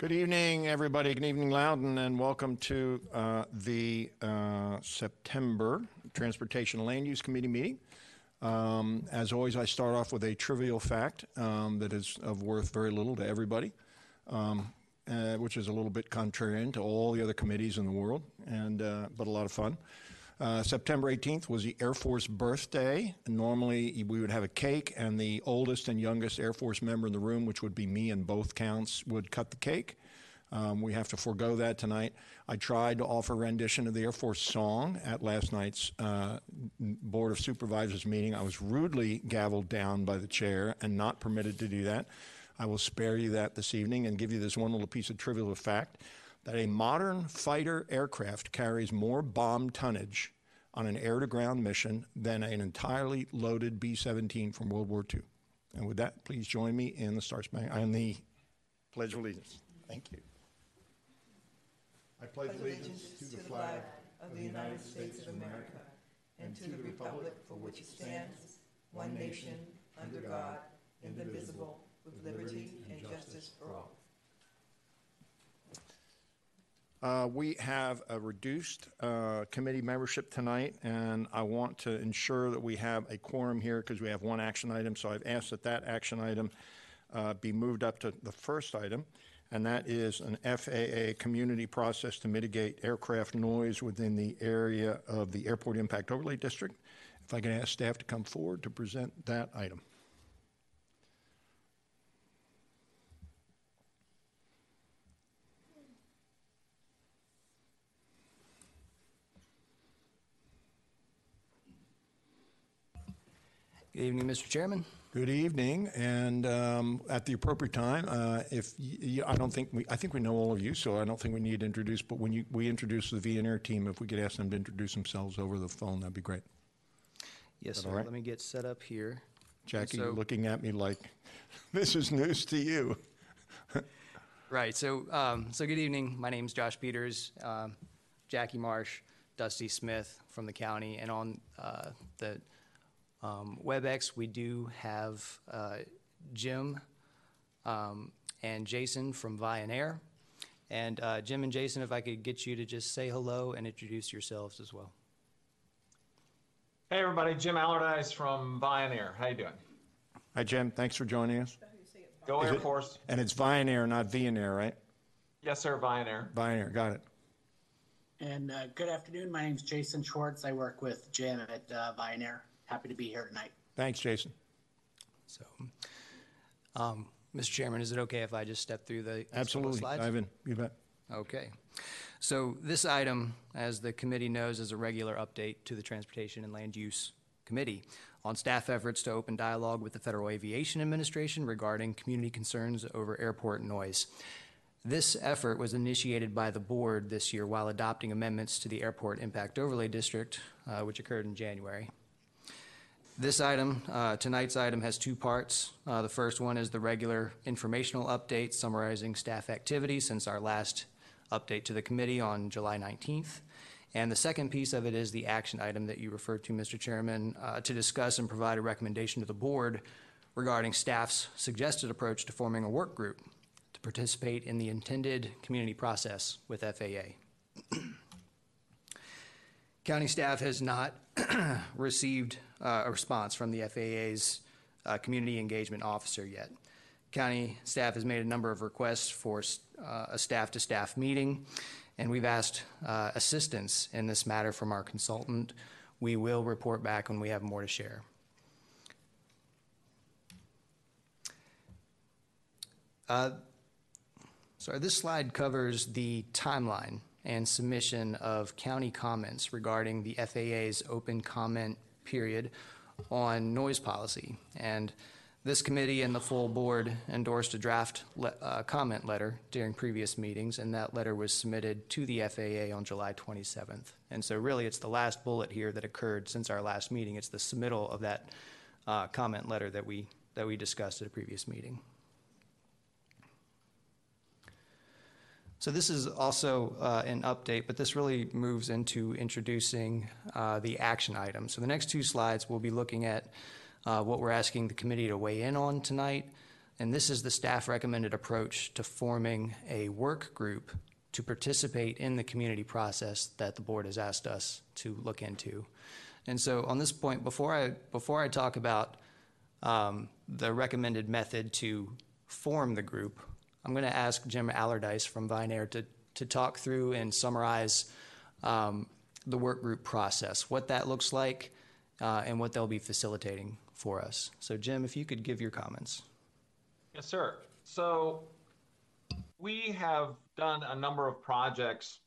Good evening, everybody. Good evening, Loudoun, and welcome to uh, the uh, September Transportation and Land Use Committee meeting. Um, as always, I start off with a trivial fact um, that is of worth very little to everybody, um, uh, which is a little bit contrarian to all the other committees in the world, and uh, but a lot of fun. Uh, September 18th was the Air Force birthday. Normally, we would have a cake, and the oldest and youngest Air Force member in the room, which would be me in both counts, would cut the cake. Um, we have to forego that tonight. I tried to offer rendition of the Air Force song at last night's uh, Board of Supervisors meeting. I was rudely gavelled down by the chair and not permitted to do that. I will spare you that this evening and give you this one little piece of trivial fact that a modern fighter aircraft carries more bomb tonnage on an air to ground mission than an entirely loaded B 17 from World War II. And with that, please join me in the Star Spangled and the Pledge of Allegiance. Thank you. I pledge allegiance to the flag of the United States of America and to the republic for which it stands, one nation, under God, indivisible, with liberty and justice for all. Uh, we have a reduced uh, committee membership tonight, and I want to ensure that we have a quorum here because we have one action item. So I've asked that that action item uh, be moved up to the first item, and that is an FAA community process to mitigate aircraft noise within the area of the Airport Impact Overlay District. If I can ask staff to come forward to present that item. Good evening, Mr. Chairman. Good evening, and um, at the appropriate time, uh, if y- y- I don't think we, I think we know all of you, so I don't think we need to introduce. But when you, we introduce the Vianair team, if we could ask them to introduce themselves over the phone, that'd be great. Yes, that sir. all right? Let me get set up here. Jackie, So- you're looking at me like this is news to you. Right. So, um, so good evening. My name's Josh Peters, um, Jackie Marsh, Dusty Smith from the county, and on uh, the um, WebEx we do have uh, Jim um, and Jason from Vianair. And uh, Jim and Jason, if I could get you to just say hello and introduce yourselves as well. Hey everybody, Jim Allardyce from Pioneer. How you doing? Hi, Jim. Thanks for joining us. Go Is Air it- Force. And it's Vianair, not Vianair, right? Yes, sir, Pioneer. Vianair, got it. And uh, good afternoon. My name is Jason Schwartz. I work with Jim at uh, Pioneer. Happy to be here tonight. Thanks, Jason. So, um, Mr. Chairman, is it okay if I just step through the couple of Absolutely. slides? Dive in. You bet. Okay. So this item, as the committee knows, is a regular update to the Transportation and Land Use Committee on staff efforts to open dialogue with the Federal Aviation Administration regarding community concerns over airport noise. This effort was initiated by the board this year while adopting amendments to the Airport Impact Overlay District, uh, which occurred in January. This item, uh, tonight's item, has two parts. Uh, The first one is the regular informational update summarizing staff activity since our last update to the committee on July 19th. And the second piece of it is the action item that you referred to, Mr. Chairman, uh, to discuss and provide a recommendation to the board regarding staff's suggested approach to forming a work group to participate in the intended community process with FAA. County staff has not received uh, a response from the FAA's uh, community engagement officer yet. County staff has made a number of requests for uh, a staff-to-staff meeting, and we've asked uh, assistance in this matter from our consultant. We will report back when we have more to share. Uh, Sorry, this slide covers the timeline and submission of county comments regarding the FAA's open comment period on noise policy. And this committee and the full board endorsed a draft le- uh, comment letter during previous meetings, and that letter was submitted to the FAA on July 27th. And so, really, it's the last bullet here that occurred since our last meeting. It's the submittal of that uh, comment letter that we that we discussed at a previous meeting. So this is also uh, an update, but this really moves into introducing uh, the action items. So the next two slides, we'll be looking at uh, what we're asking the committee to weigh in on tonight, And this is the staff recommended approach to forming a work group to participate in the community process that the board has asked us to look into. And so on this point, before I, before I talk about um, the recommended method to form the group, I'm going to ask Jim Allardyce from Vianair to, to talk through and summarize um, the work group process, what that looks like, uh, and what they'll be facilitating for us. So, Jim, if you could give your comments. Yes, sir. So we have done a number of projects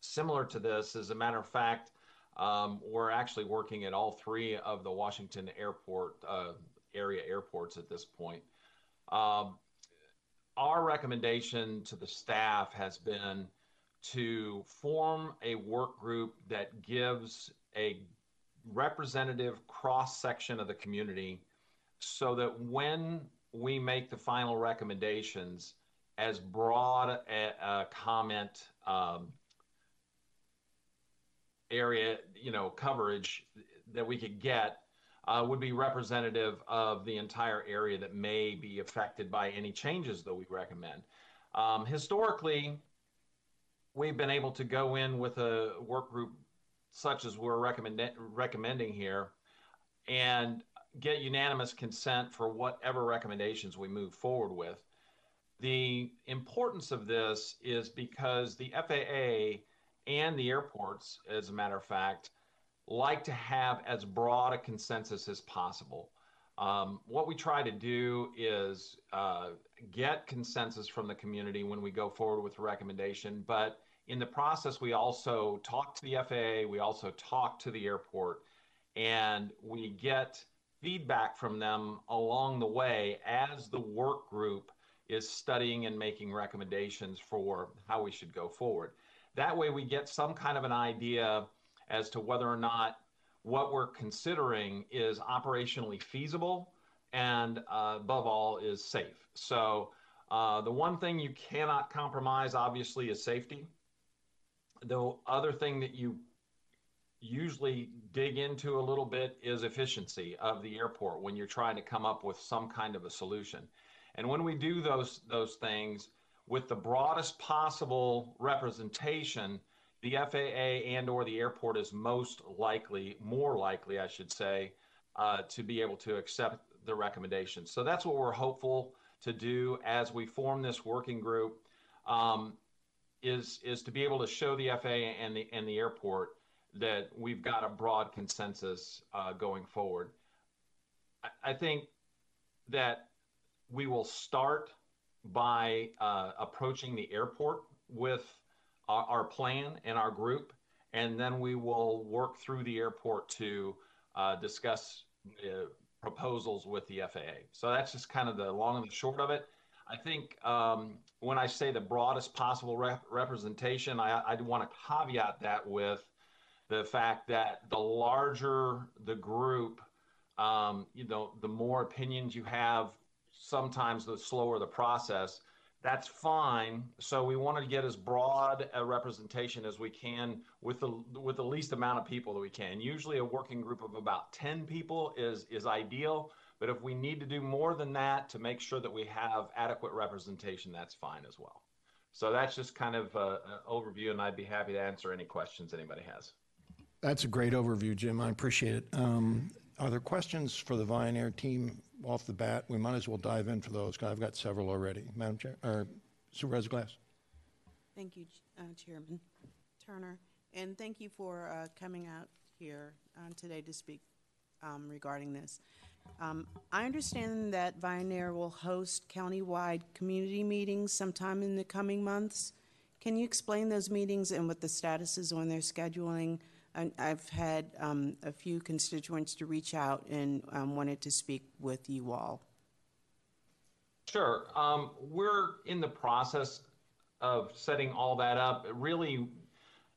similar to this. As a matter of fact, um, we're actually working at all three of the Washington airport uh, area airports at this point. Um, our recommendation to the staff has been to form a work group that gives a representative cross section of the community so that when we make the final recommendations, as broad a, a comment um, area, you know, coverage that we could get uh, would be representative of the entire area that may be affected by any changes that we recommend. Um, historically, we've been able to go in with a work group such as we're recommend- recommending here and get unanimous consent for whatever recommendations we move forward with. The importance of this is because the FAA and the airports, as a matter of fact, like to have as broad a consensus as possible. Um, what we try to do is uh, get consensus from the community when we go forward with a recommendation, but in the process, we also talk to the FAA, we also talk to the airport, and we get feedback from them along the way as the work group is studying and making recommendations for how we should go forward. That way, we get some kind of an idea as to whether or not what we're considering is operationally feasible and, uh, above all, is safe. So, uh, the one thing you cannot compromise, obviously, is safety. The other thing that you usually dig into a little bit is efficiency of the airport when you're trying to come up with some kind of a solution. And when we do those those things with the broadest possible representation, the FAA and or the airport is most likely, more likely, I should say, uh, to be able to accept the recommendations. So that's what we're hopeful to do as we form this working group. Um, is is to be able to show the FAA and the and the airport that we've got a broad consensus uh, going forward. I, I, think that we will start by uh, approaching the airport with our, plan and our group, and then we will work through the airport to uh, discuss uh, proposals with the FAA. So that's just kind of the long and the short of it. I think um, when I say the broadest possible rep- representation, I, I want to caveat that with the fact that the larger the group, um, you know, the more opinions you have, sometimes the slower the process. That's fine. So we want to get as broad a representation as we can with the with the least amount of people that we can. Usually, a working group of about ten people is is ideal. But if we need to do more than that to make sure that we have adequate representation, that's fine as well. So that's just kind of an overview, and I'd be happy to answer any questions anybody has. That's a great overview, Jim. I appreciate it. Um, are there questions for the Vianair team off the bat? We might as well dive in for those. I've got several already. Madam Chair, or Supervisor Glass. Thank you, uh, Chairman Turner, and thank you for uh, coming out here uh, today to speak um, regarding this. Um, I understand that Vianair will host countywide community meetings sometime in the coming months. Can you explain those meetings and what the status is on their scheduling? I've had um, a few constituents to reach out and um, wanted to speak with you all. Sure. Um, we're in the process of setting all that up. Really,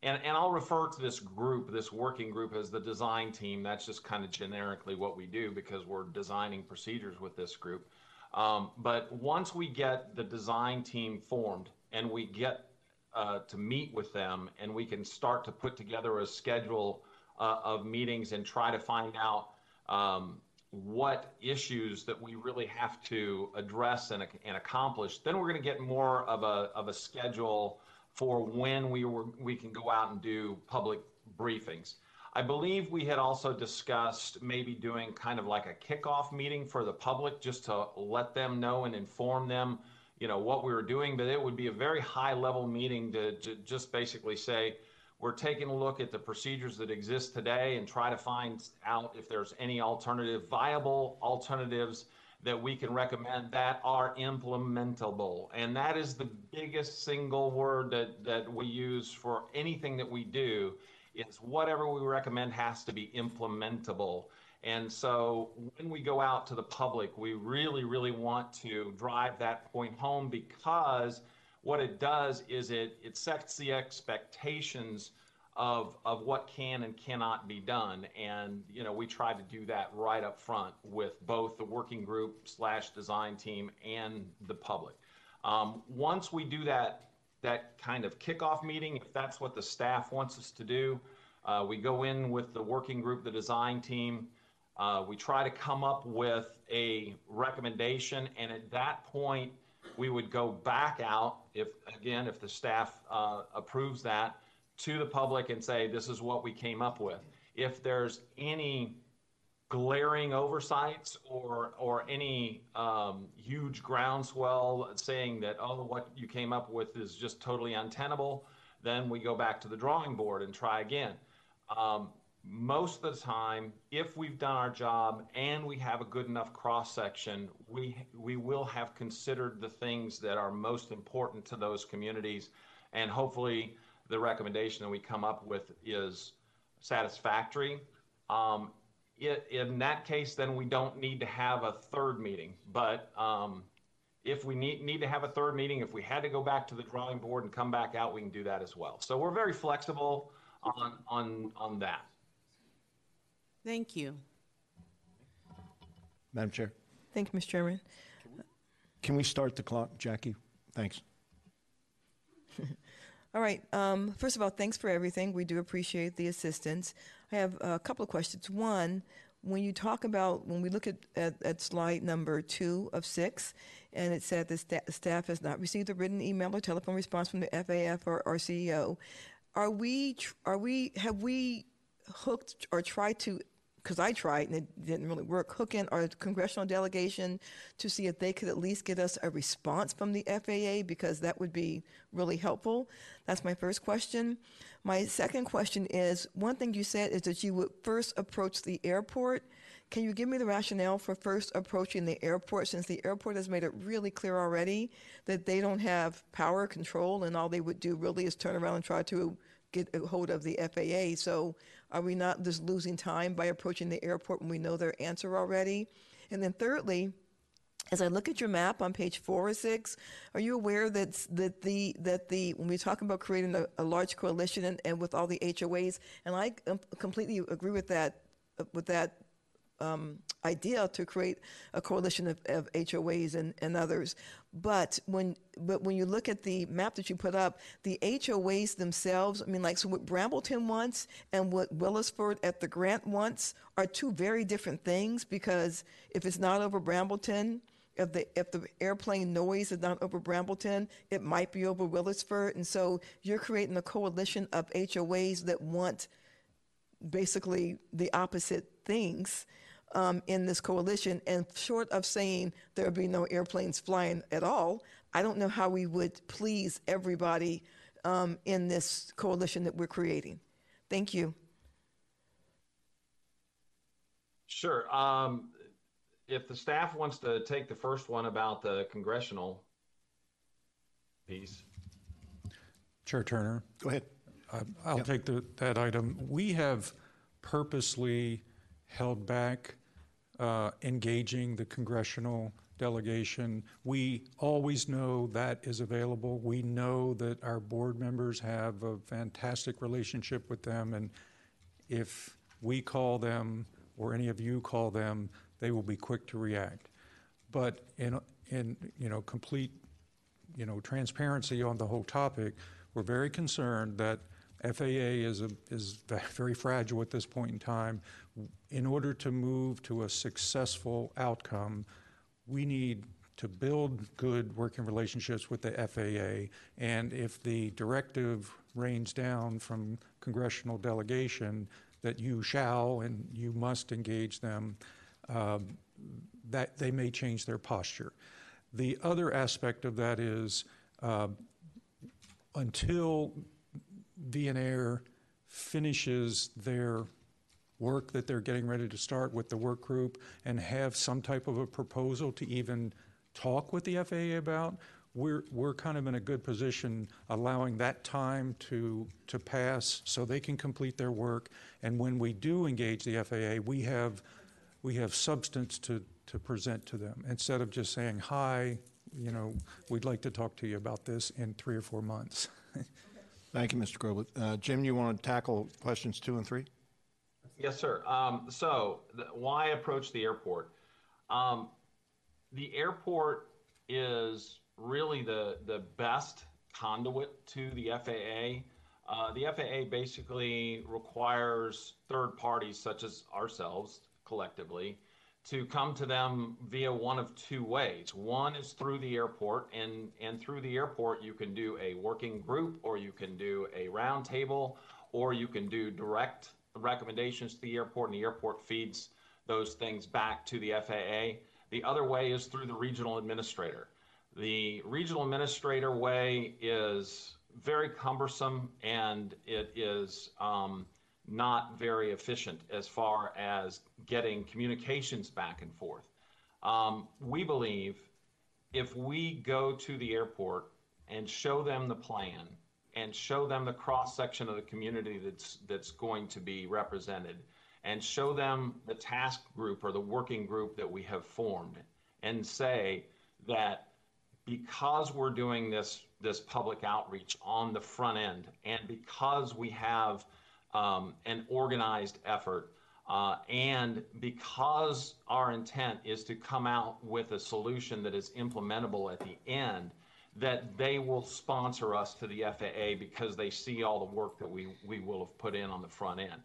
and, and I'll refer to this group, this working group, as the design team. That's just kind of generically what we do because we're designing procedures with this group. Um, but once we get the design team formed and we get uh, to meet with them, and we can start to put together a schedule uh, of meetings and try to find out um, what issues that we really have to address and, and accomplish, then we're going to get more of a, of a schedule for when we were, we can go out and do public briefings. I believe we had also discussed maybe doing kind of like a kickoff meeting for the public just to let them know and inform them, you know, what we were doing. But it would be a very high level meeting to, to just basically say, we're taking a look at the procedures that exist today and try to find out if there's any alternative, viable alternatives that we can recommend that are implementable. And that is the biggest single word that, that we use for anything that we do is whatever we recommend has to be implementable. And so when we go out to the public, we really, really want to drive that point home because what it does is it, it sets the expectations of, of what can and cannot be done. And, you know, we try to do that right up front with both the working group slash design team and the public. Um, once we do that, that kind of kickoff meeting, if that's what the staff wants us to do, uh, we go in with the working group, the design team. Uh, we try to come up with a recommendation, and at that point, we would go back out, if again, if the staff uh, approves that, to the public and say, this is what we came up with. If there's any glaring oversights or or any um, huge groundswell saying that oh what you came up with is just totally untenable, then we go back to the drawing board and try again. Um, most of the time, if we've done our job and we have a good enough cross section, we we will have considered the things that are most important to those communities, and hopefully the recommendation that we come up with is satisfactory. Um, it, in that case, then we don't need to have a third meeting. But um, if we need, need to have a third meeting, if we had to go back to the drawing board and come back out, we can do that as well. So we're very flexible on, on, on that. Thank you. Madam Chair, Thank you, Mr. Chairman. can we start the clock, Jackie? Thanks. All right. Um, first of all, thanks for everything. We do appreciate the assistance. I have a couple of questions. One, when you talk about, when we look at, at, at slide number two of six, and it said the sta- staff has not received a written email or telephone response from the FAF or, or CEO, are we, tr- are we, have we hooked or tried to because I tried and it didn't really work, hook in our congressional delegation to see if they could at least get us a response from the FAA because that would be really helpful. That's my first question. My second question is one thing you said is that you would first approach the airport. Can you give me the rationale for first approaching the airport since the airport has made it really clear already that they don't have power control and all they would do really is turn around and try to get a hold of the FAA. So are we not just losing time by approaching the airport when we know their answer already? And then thirdly, as I look at your map on page four or six, are you aware that that the that the when we talk about creating a, a large coalition and, and, with all the HOAs, and I completely agree with that uh, with that um, idea to create a coalition of, of HOAs and, and others. But when but when you look at the map that you put up, the HOAs themselves, I mean, like so what Brambleton wants and what Willowsford at the Grange wants are two very different things because if it's not over Brambleton, if the if the airplane noise is not over Brambleton, it might be over Willowsford. And so you're creating a coalition of HOAs that want basically the opposite things um, in this coalition. And short of saying there would be no airplanes flying at all, I don't know how we would please everybody um, in this coalition that we're creating. Thank you. Sure. Um, if the staff wants to take the first one about the congressional piece. Chair Turner. Go ahead. Uh, I'll yep. take the, that item. We have purposely held back uh, engaging the congressional delegation. We always know that is available. We know that our board members have a fantastic relationship with them, and if we call them or any of you call them, they will be quick to react. But in in you know complete you know transparency on the whole topic, we're very concerned that FAA is a, is very fragile at this point in time in order to move to a successful outcome, we need to build good working relationships with the FAA. And if the directive rains down from congressional delegation that you shall and you must engage them, um, that they may change their posture. The other aspect of that is uh, until Vianair finishes their work that they're getting ready to start with the work group and have some type of a proposal to even talk with the FAA about, we're, we're kind of in a good position allowing that time to, to pass so they can complete their work. And when we do engage the FAA, we have, we have substance to, to present to them instead of just saying, hi, you know, we'd like to talk to you about this in three or four months. Thank you, Mr. Groblet. Uh, Jim, you want to tackle questions two and three? Yes, sir. Um, so, the, why approach the airport? Um, the airport is really the the best conduit to the FAA. Uh, the FAA basically requires third parties such as ourselves collectively to come to them via one of two ways. One is through the airport, and, and through the airport, you can do a working group, or you can do a roundtable, or you can do direct recommendations to the airport, and the airport feeds those things back to the FAA. The other way is through the regional administrator. The regional administrator way is very cumbersome and it is um, not very efficient as far as getting communications back and forth. Um, we believe if we go to the airport and show them the plan and show them the cross section of the community that's that's going to be represented and show them the task group or the working group that we have formed and say that because we're doing this this public outreach on the front end and because we have um, an organized effort. Uh, and because our intent is to come out with a solution that is implementable at the end, that they will sponsor us to the FAA because they see all the work that we, we will have put in on the front end.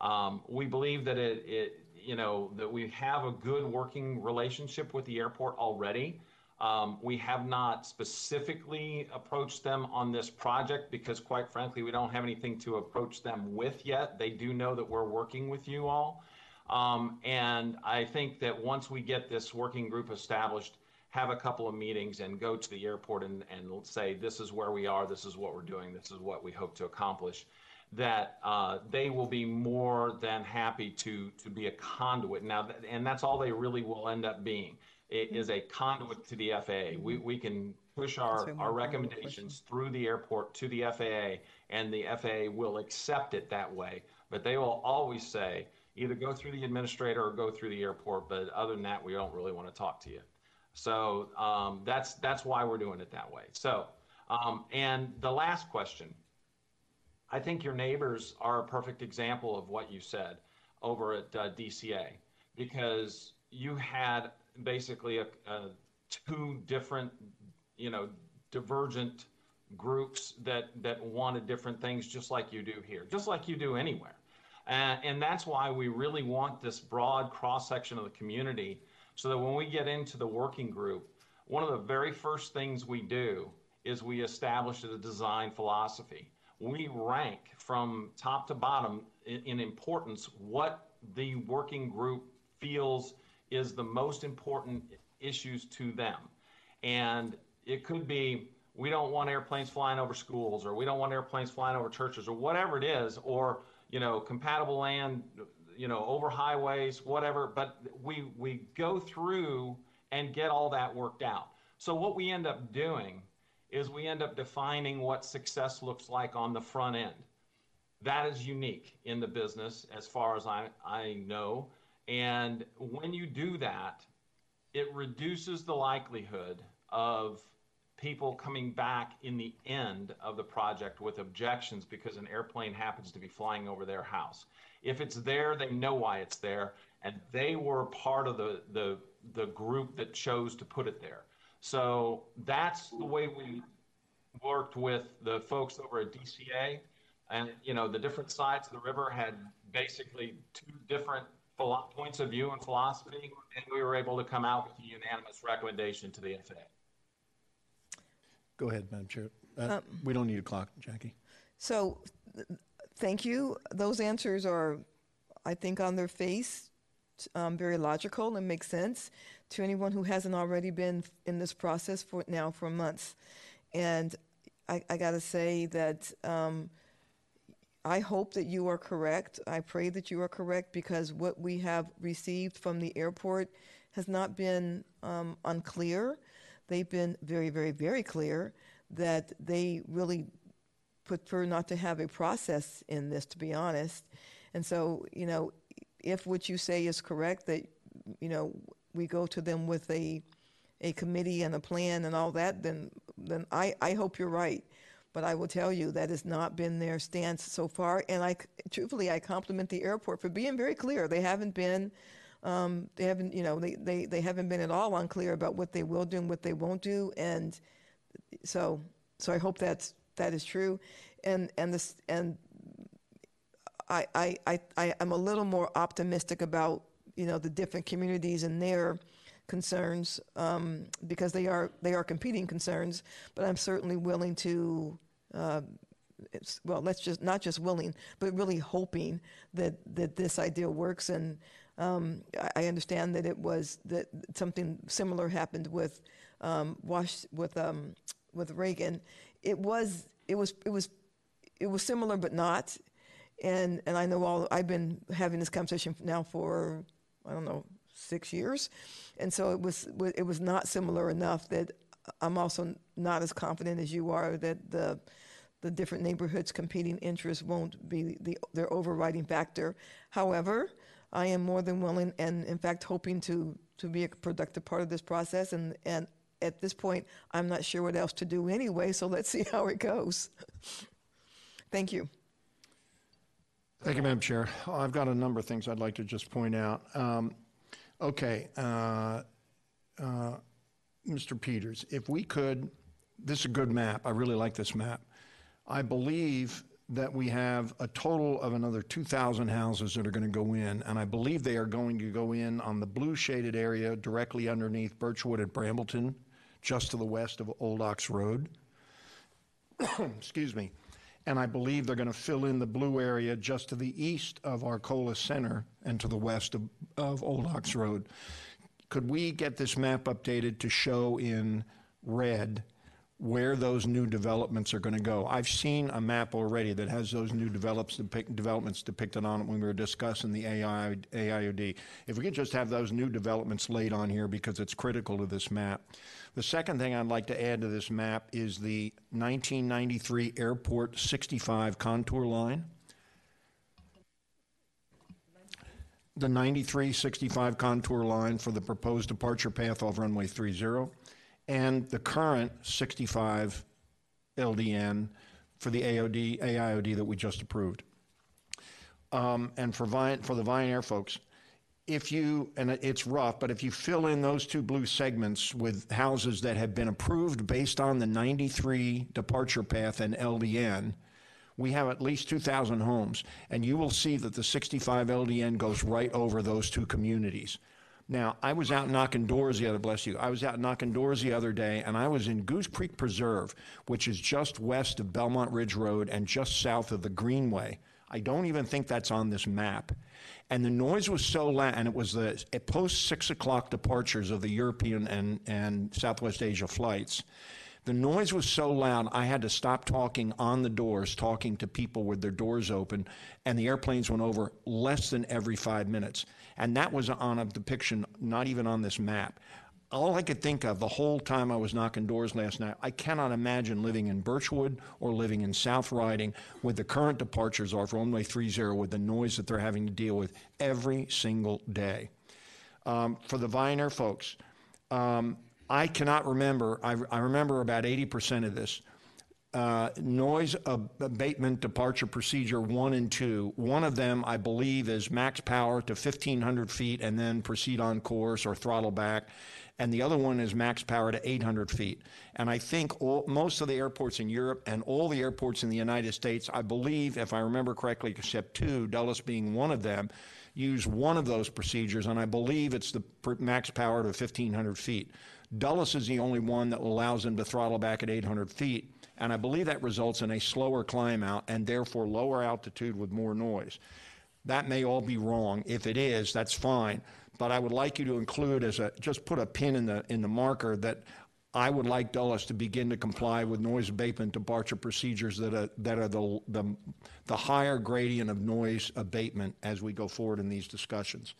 Um, we believe that it, it, you know, that we have a good working relationship with the airport already. Um, we have not specifically approached them on this project because, quite frankly, we don't have anything to approach them with yet. They do know that we're working with you all. Um, and I think that once we get this working group established, have a couple of meetings and go to the airport and, and say, this is where we are, this is what we're doing, this is what we hope to accomplish, that uh, they will be more than happy to, to be a conduit. Now, and that's all they really will end up being it is a conduit to the FAA. We, we can push our, our recommendations through the airport to the FAA, and the FAA will accept it that way. But they will always say, either go through the administrator or go through the airport. But other than that, we don't really want to talk to you. So um, that's that's why we're doing it that way. So, um, and the last question, I think your neighbors are a perfect example of what you said over at uh, DCA, because you had basically a, a two different, you know, divergent groups that that wanted different things, just like you do here, just like you do anywhere. Uh, and that's why we really want this broad cross section of the community, so that when we get into the working group, one of the very first things we do is we establish the design philosophy. We rank from top to bottom in, in importance what the working group feels is the most important issues to them. And it could be we don't want airplanes flying over schools or we don't want airplanes flying over churches or whatever it is or you know compatible land you know over highways whatever but we we go through and get all that worked out. So what we end up doing is we end up defining what success looks like on the front end. That is unique in the business as far as i i know. And when you do that, it reduces the likelihood of people coming back in the end of the project with objections because an airplane happens to be flying over their house. If it's there, they know why it's there, and they were part of the, the, the group that chose to put it there. So that's the way we worked with the folks over at DCA. And, you know, the different sides of the river had basically two different philo- points of view and philosophy, and we were able to come out with a unanimous recommendation to the FAA. Go ahead, Madam Chair. Uh, We don't need a clock, Jackie. So, th- thank you. Those answers are, I think, on their face, um, very logical and make sense to anyone who hasn't already been in this process for now for months. And I, I got to say that um, I hope that you are correct. I pray that you are correct because what we have received from the airport has not been um, unclear. They've been very, very, very clear that they really prefer not to have a process in this, to be honest. And so, you know, if what you say is correct, that, you know, we go to them with a, a committee and a plan and all that, then, then I, I hope you're right. But I will tell you that has not been their stance so far. And I, truthfully, I compliment the airport for being very clear. They haven't been, um, they haven't, you know, they, they, they haven't been at all unclear about what they will do and what they won't do. And so, so I hope that's, that is true. And, and this, and I, I, I, I am a little more optimistic about, you know, the different communities and their concerns, um, because they are, they are competing concerns, but I'm certainly willing to, uh, well, let's just, not just willing, but really hoping that, that this idea works. And, um, I, I understand that it was, that something similar happened with, um, Wash, with, um, with Reagan. It was, it was, it was, it was similar, but not and and I know all I've been having this conversation now for I don't know six years, and so it was it was not similar enough that I'm also not as confident as you are that the the different neighborhoods competing interests won't be the their overriding factor. However, I am more than willing and in fact hoping to to be a productive part of this process and and at this point I'm not sure what else to do anyway, so let's see how it goes. Thank you. Thank you, Madam Chair. I've got a number of things I'd like to just point out. Um, Okay, uh, uh, Mr. Peters, if we could, this is a good map. I really like this map. I believe that we have a total of another 2,000 houses that are going to go in, and I believe they are going to go in on the blue shaded area directly underneath Birchwood at Brambleton, just to the west of Old Ox Road. Excuse me. And I believe they're going to fill in the blue area just to the east of Arcola Center and to the west of, of Old Ox Road. Could we get this map updated to show in red where those new developments are going to go? I've seen a map already that has those new develops, developments depicted on it when we were discussing the AI, AIOD. If we could just have those new developments laid on here because it's critical to this map. The second thing I'd like to add to this map is the 1993 Airport 65 contour line. The 93-65 contour line for the proposed departure path off runway 30, and the current 65 LDN for the AOD, AIOD that we just approved. Um, and for for the Vianair folks, if you, and it's rough, but if you fill in those two blue segments with houses that have been approved based on the 93 departure path and LDN, we have at least 2,000 homes, and you will see that the 65 LDN goes right over those two communities. Now, I was out knocking doors the other, bless you, I was out knocking doors the other day, and I was in Goose Creek Preserve, which is just west of Belmont Ridge Road and just south of the Greenway. I don't even think that's on this map. And the noise was so loud, and it was the post six o'clock departures of the European and, and Southwest Asia flights. The noise was so loud, I had to stop talking on the doors, talking to people with their doors open, and the airplanes went over less than every five minutes. And that was on a depiction, not even on this map. All I could think of the whole time I was knocking doors last night, I cannot imagine living in Birchwood or living in South Riding with the current departures are off runway 30 with the noise that they're having to deal with every single day. Um, for the Vianair folks, um, I cannot remember, I, I remember about 80% of this. Uh, noise ab- abatement departure procedure one and two. One of them, I believe, is max power to 1,500 feet and then proceed on course or throttle back. And the other one is max power to 800 feet. And I think all, most of the airports in Europe and all the airports in the United States, I believe, if I remember correctly, except two, Dulles being one of them, use one of those procedures, and I believe it's the max power to 1,500 feet. Dulles is the only one that allows them to throttle back at 800 feet, and I believe that results in a slower climb out and therefore lower altitude with more noise. That may all be wrong. If it is, that's fine. But I would like you to include as a, just put a pin in the, in the marker that I would like Dulles to begin to comply with noise abatement departure procedures that are, that are the, the, the higher gradient of noise abatement as we go forward in these discussions.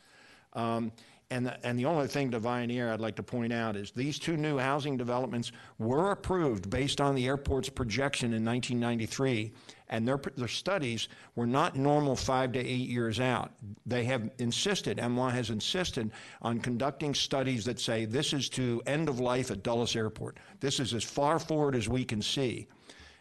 Um, and, the, and the only thing to Vianair I'd like to point out is these two new housing developments were approved based on the airport's projection in 1993, and their, their studies were not normal five to eight years out. They have insisted, MWA has insisted on conducting studies that say this is to end of life at Dulles Airport. This is as far forward as we can see.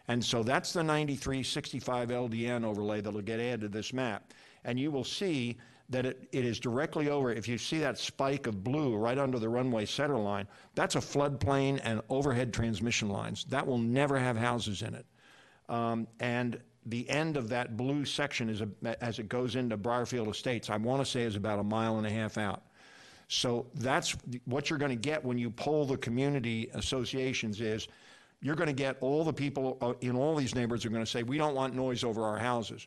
And so that's the 9365 LDN overlay that'll get added to this map. And you will see that it, it is directly over, if you see that spike of blue right under the runway center line, that's a floodplain and overhead transmission lines. That will never have houses in it. Um, and the end of that blue section is a, as it goes into Briarfield Estates, I want to say is about a mile and a half out. So that's what you're going to get when you poll the community associations is you're going to get all the people uh, in all these neighborhoods are going to say we don't want noise over our houses.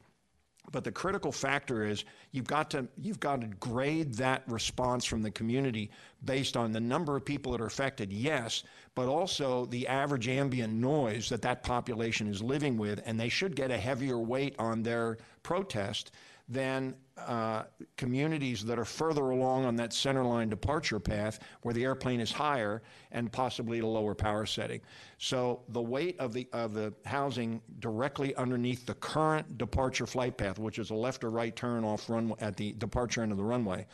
But the critical factor is you've got to you've got to grade that response from the community based on the number of people that are affected, yes, but also the average ambient noise that that population is living with, and they should get a heavier weight on their protest than uh, communities that are further along on that centerline departure path where the airplane is higher and possibly at a lower power setting. So the weight of the of the housing directly underneath the current departure flight path, which is a left or right turn off runway at the departure end of the runway,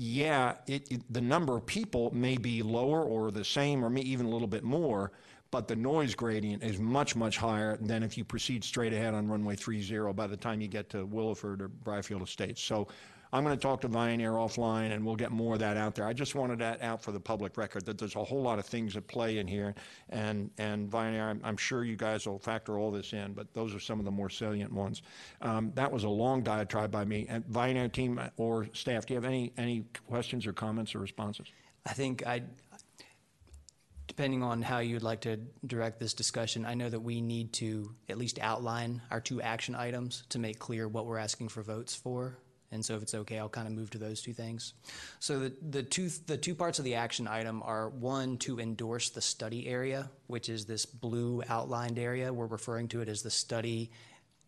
yeah, it, it, the number of people may be lower or the same or even a little bit more, but the noise gradient is much, much higher than if you proceed straight ahead on runway 30 by the time you get to Willowsford or Briarfield Estates. So I'm going to talk to Vianair offline and we'll get more of that out there. I just wanted that out for the public record that there's a whole lot of things at play in here. And, and Vianair, I'm, I'm sure you guys will factor all this in, but those are some of the more salient ones. Um, that was a long diatribe by me. And Vianair team or staff, do you have any, any questions or comments or responses? I think I, depending on how you'd like to direct this discussion, I know that we need to at least outline our two action items to make clear what we're asking for votes for. And so if it's okay, I'll kind of move to those two things. So the, the two the two parts of the action item are one to endorse the study area, which is this blue outlined area. We're referring to it as the study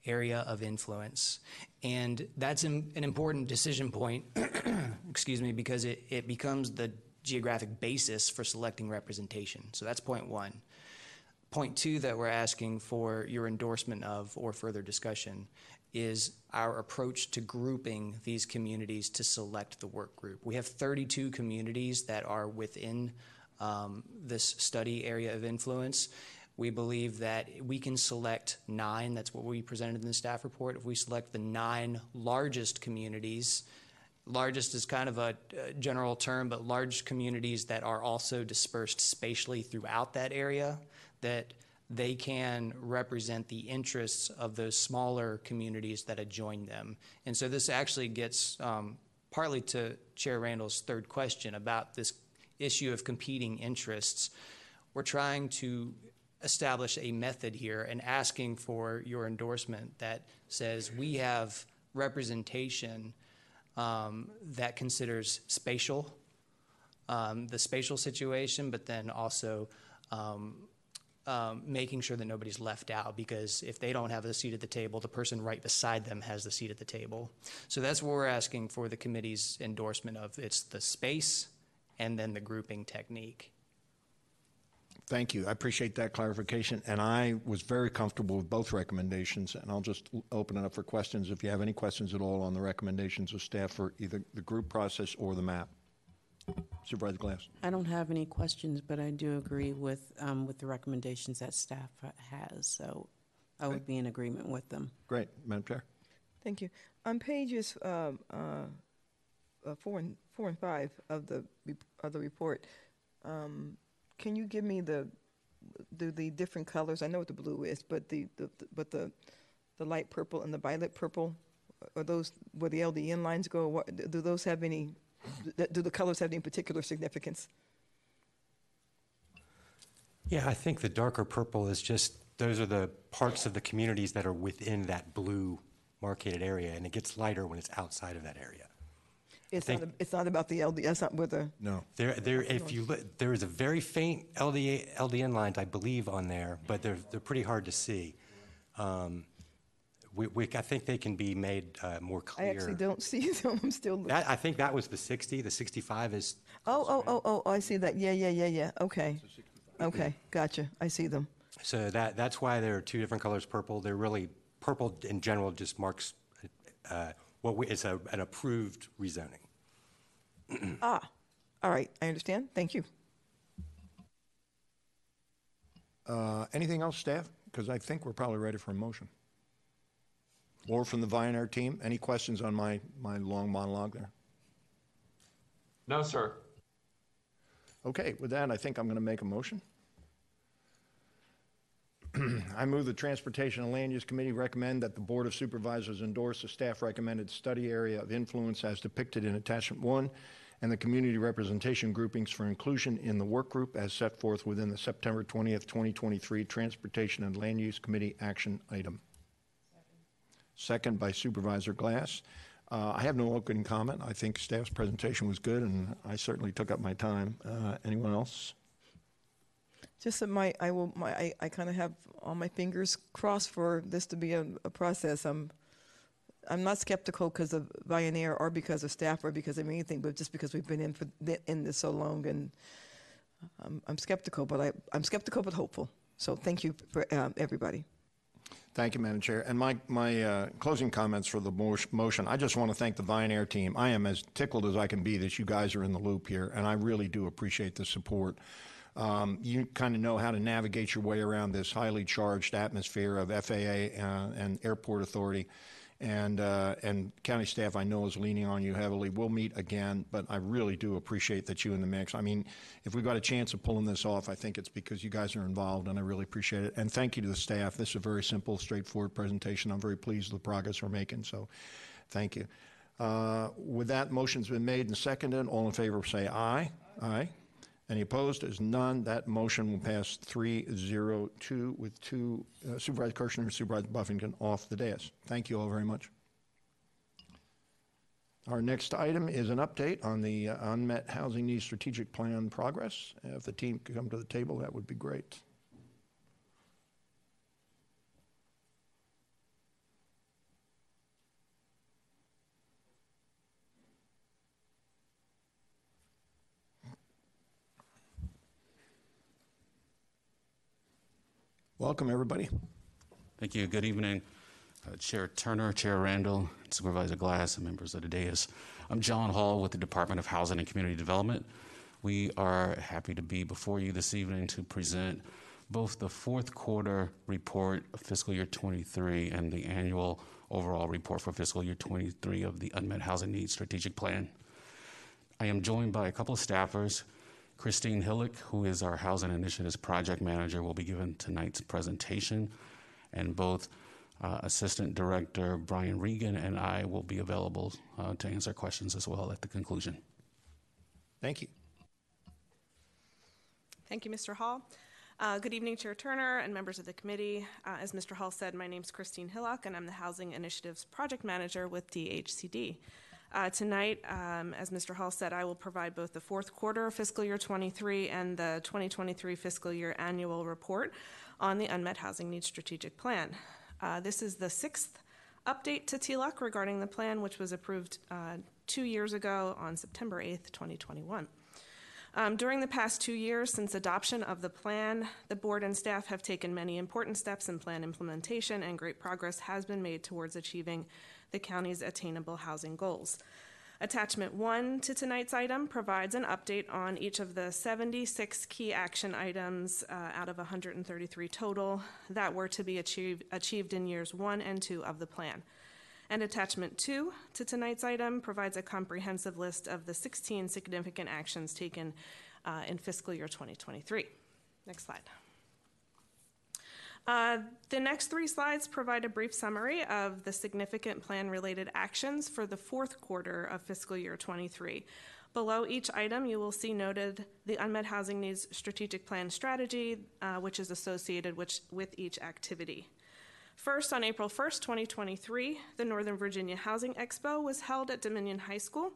area of influence. And that's an, an important decision point, excuse me, because it, it becomes the geographic basis for selecting representation. So that's point one. Point two that we're asking for your endorsement of or further discussion is our approach to grouping these communities to select the work group. We have 32 communities that are within um, this study area of influence. We believe that we can select nine, that's what we presented in the staff report. If we select the nine largest communities, largest is kind of a, a general term, but large communities that are also dispersed spatially throughout that area, that they can represent the interests of those smaller communities that adjoin them. And so this actually gets um, partly to Chair Randall's third question about this issue of competing interests. We're trying to establish a method here and asking for your endorsement that says we have representation um, that considers spatial, um, the spatial situation, but then also um, um, making sure that nobody's left out because if they don't have a seat at the table, the person right beside them has the seat at the table. So that's what we're asking for the committee's endorsement of. It's the space and then the grouping technique. Thank you. I appreciate that clarification. And I was very comfortable with both recommendations. And I'll just open it up for questions if you have any questions at all on the recommendations of staff for either the group process or the map. Supervisor Glass. I don't have any questions, but I do agree with, um, with the recommendations that staff has, so I would be in agreement with them. Great. Madam Chair. Thank you. On pages um, uh, uh, four and four and five of the of the report, um, can you give me the, the the different colors? I know what the blue is, but the, the, the but the the light purple and the violet purple are those where the LDN lines go? What, do those have any? Do the colors have any particular significance? Yeah, I think the darker purple is just, those are the parts of the communities that are within that blue marketed area, and it gets lighter when it's outside of that area. It's think- not. It's not about the LD. That's not where the. No. There, there, if you look, there is a very faint LDA, LDN lines, I believe, on there, but they're, they're pretty hard to see. Um, We, we, I think they can be made uh, more clear. I clear. actually don't see them. I'm still. looking. That, I think that was the 60, the 65 is, Oh, oh, oh, oh, oh, I see that. Yeah, yeah, yeah, yeah. Okay. Okay, gotcha. I see them. so that, that's why there are two different colors purple. They're really, purple in general just marks uh, what we, it's a, an approved rezoning. Ah, all right. I understand. Thank you. Uh, Anything else, staff? Because I think we're probably ready for a motion. Or from the Vianair team, any questions on my, my long monologue there? No, sir. Okay, with that, I think I'm going to make a motion. I move the Transportation and Land Use Committee recommend that the Board of Supervisors endorse the staff recommended study area of influence as depicted in Attachment 1 and the community representation groupings for inclusion in the work group as set forth within the September 20th, 2023 Transportation and Land Use Committee action item. Second by Supervisor Glass. Uh, I have no open comment. I think staff's presentation was good, and I certainly took up my time. Uh, Anyone else? Just that my, I will, my, I, I kind of have all my fingers crossed for this to be a, a process. I'm, I'm not skeptical because of Vianair or because of staff or because of anything, but just because we've been in for th- in this so long, and I'm, I'm skeptical, but I, I'm skeptical but hopeful. So thank you for um, everybody. Thank you, Madam Chair. And my, my uh, closing comments for the motion, I just want to thank the Vianair team. I am as tickled as I can be that you guys are in the loop here, and I really do appreciate the support. Um, You kind of know how to navigate your way around this highly charged atmosphere of FAA uh, and Airport Authority. And, uh, and county staff, I know, is leaning on you heavily. We'll meet again, but I really do appreciate that you in the mix. I mean, if we've got a chance of pulling this off, I think it's because you guys are involved, and I really appreciate it. And thank you to the staff. This is a very simple, straightforward presentation. I'm very pleased with the progress we're making, so thank you. Uh, With that, motion's been made and seconded. All in favor, say aye. Aye. Any opposed? There's none. That motion will pass 302 with two uh, Supervisor Kershner and Supervisor Buffington off the dais. Thank you all very much. Our next item is an update on the uh, unmet housing needs strategic plan progress. If the team could come to the table, that would be great. Welcome, everybody. Thank you. Good evening, uh, Chair Turner, Chair Randall, Supervisor Glass, and members of the dais. I'm John Hall with the Department of Housing and Community Development. We are happy to be before you this evening to present both the fourth quarter report of fiscal year 23 and the annual overall report for fiscal year 23 of the Unmet Housing Needs Strategic Plan. I am joined by a couple of staffers. Christine Hillick, who is our Housing Initiatives Project Manager, will be giving tonight's presentation, and both uh, Assistant Director Brian Regan and I will be available uh, to answer questions as well at the conclusion. Thank you. Thank you, Mr. Hall. Uh, Good evening, Chair Turner and members of the committee. Uh, As Mr. Hall said, my name is Christine Hillock, and I'm the Housing Initiatives Project Manager with DHCD. Uh, Tonight, um, as Mr. Hall said, I will provide both the fourth quarter of fiscal year '23 and the 2023 fiscal year annual report on the Unmet Housing Needs Strategic Plan. Uh, This is the sixth update to TLUC regarding the plan, which was approved uh, two years ago on September 8th, 2021. Um, during the past two years since adoption of the plan, the board and staff have taken many important steps in plan implementation, and great progress has been made towards achieving the county's attainable housing goals. Attachment one to tonight's item provides an update on each of the 76 key action items uh, out of 133 total that were to be achieved, achieved in years one and two of the plan. And attachment two to tonight's item provides a comprehensive list of the 16 significant actions taken uh, in fiscal year 2023. Next slide. Uh, the next three slides provide a brief summary of the significant plan related actions for the fourth quarter of fiscal year 23. Below each item, you will see noted the unmet housing needs strategic plan strategy, uh, which is associated with, with each activity. First, on April 1st, 2023, the Northern Virginia Housing Expo was held at Dominion High School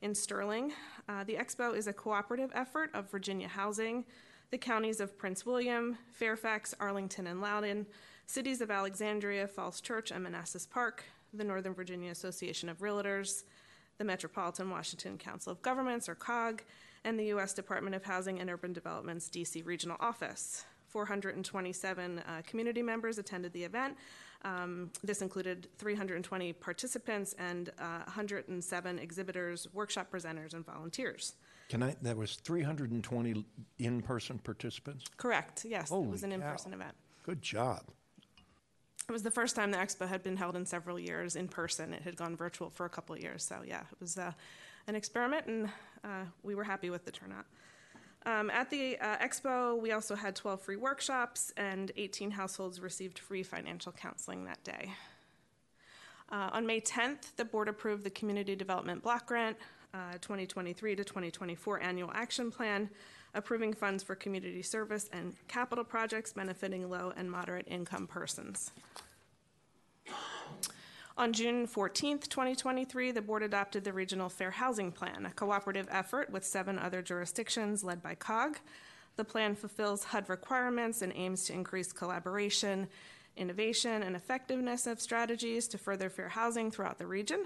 in Sterling. Uh, the expo is a cooperative effort of Virginia Housing, the counties of Prince William, Fairfax, Arlington, and Loudoun, cities of Alexandria, Falls Church, and Manassas Park, the Northern Virginia Association of Realtors, the Metropolitan Washington Council of Governments, or COG, and the U.S. Department of Housing and Urban Development's D.C. Regional Office. 427 uh, community members attended the event. Um, this included 320 participants and uh, 107 exhibitors, workshop presenters, and volunteers. Can I, that was 320 in-person participants? Correct, yes. It was an in cow. event. Good job. It was the first time the expo had been held in several years in person. It had gone virtual for a couple of years. So, yeah, it was uh, an experiment, and uh, we were happy with the turnout. Um, at the uh, expo, we also had 12 free workshops, and 18 households received free financial counseling that day. Uh, on May 10th, the board approved the Community Development Block Grant uh, 2023 to 2024 Annual Action Plan, approving funds for community service and capital projects benefiting low and moderate income persons. On June 14th, 2023, the board adopted the Regional Fair Housing Plan, a cooperative effort with seven other jurisdictions led by COG. The plan fulfills HUD requirements and aims to increase collaboration, innovation, and effectiveness of strategies to further fair housing throughout the region.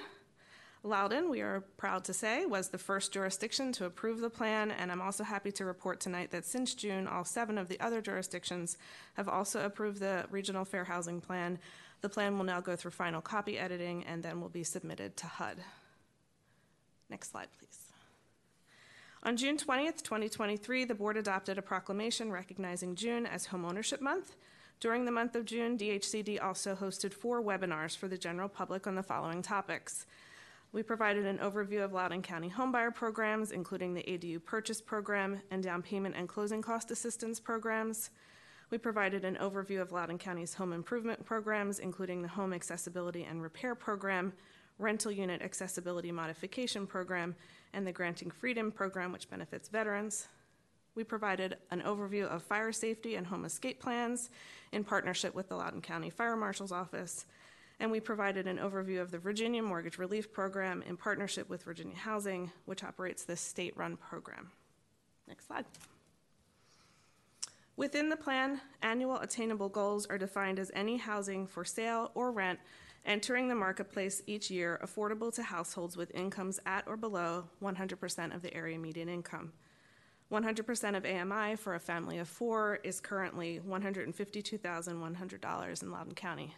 Loudoun, we are proud to say, was the first jurisdiction to approve the plan, and I'm also happy to report tonight that since June, all seven of the other jurisdictions have also approved the Regional Fair Housing Plan. The plan will now go through final copy editing and then will be submitted to HUD. Next slide, please. On June 20th, 2023, the board adopted a proclamation recognizing June as Homeownership Month. During the month of June, DHCD also hosted four webinars for the general public on the following topics. We provided an overview of Loudoun County homebuyer programs, including the ADU purchase program and down payment and closing cost assistance programs. We provided an overview of Loudoun County's home improvement programs, including the Home Accessibility and Repair Program, Rental Unit Accessibility Modification Program, and the Granting Freedom Program, which benefits veterans. We provided an overview of fire safety and home escape plans in partnership with the Loudoun County Fire Marshal's Office. And we provided an overview of the Virginia Mortgage Relief Program in partnership with Virginia Housing, which operates this state run program. Next slide. Within the plan, annual attainable goals are defined as any housing for sale or rent entering the marketplace each year affordable to households with incomes at or below 100% of the area median income. 100% of AMI for a family of four is currently $152,100 in Loudoun County.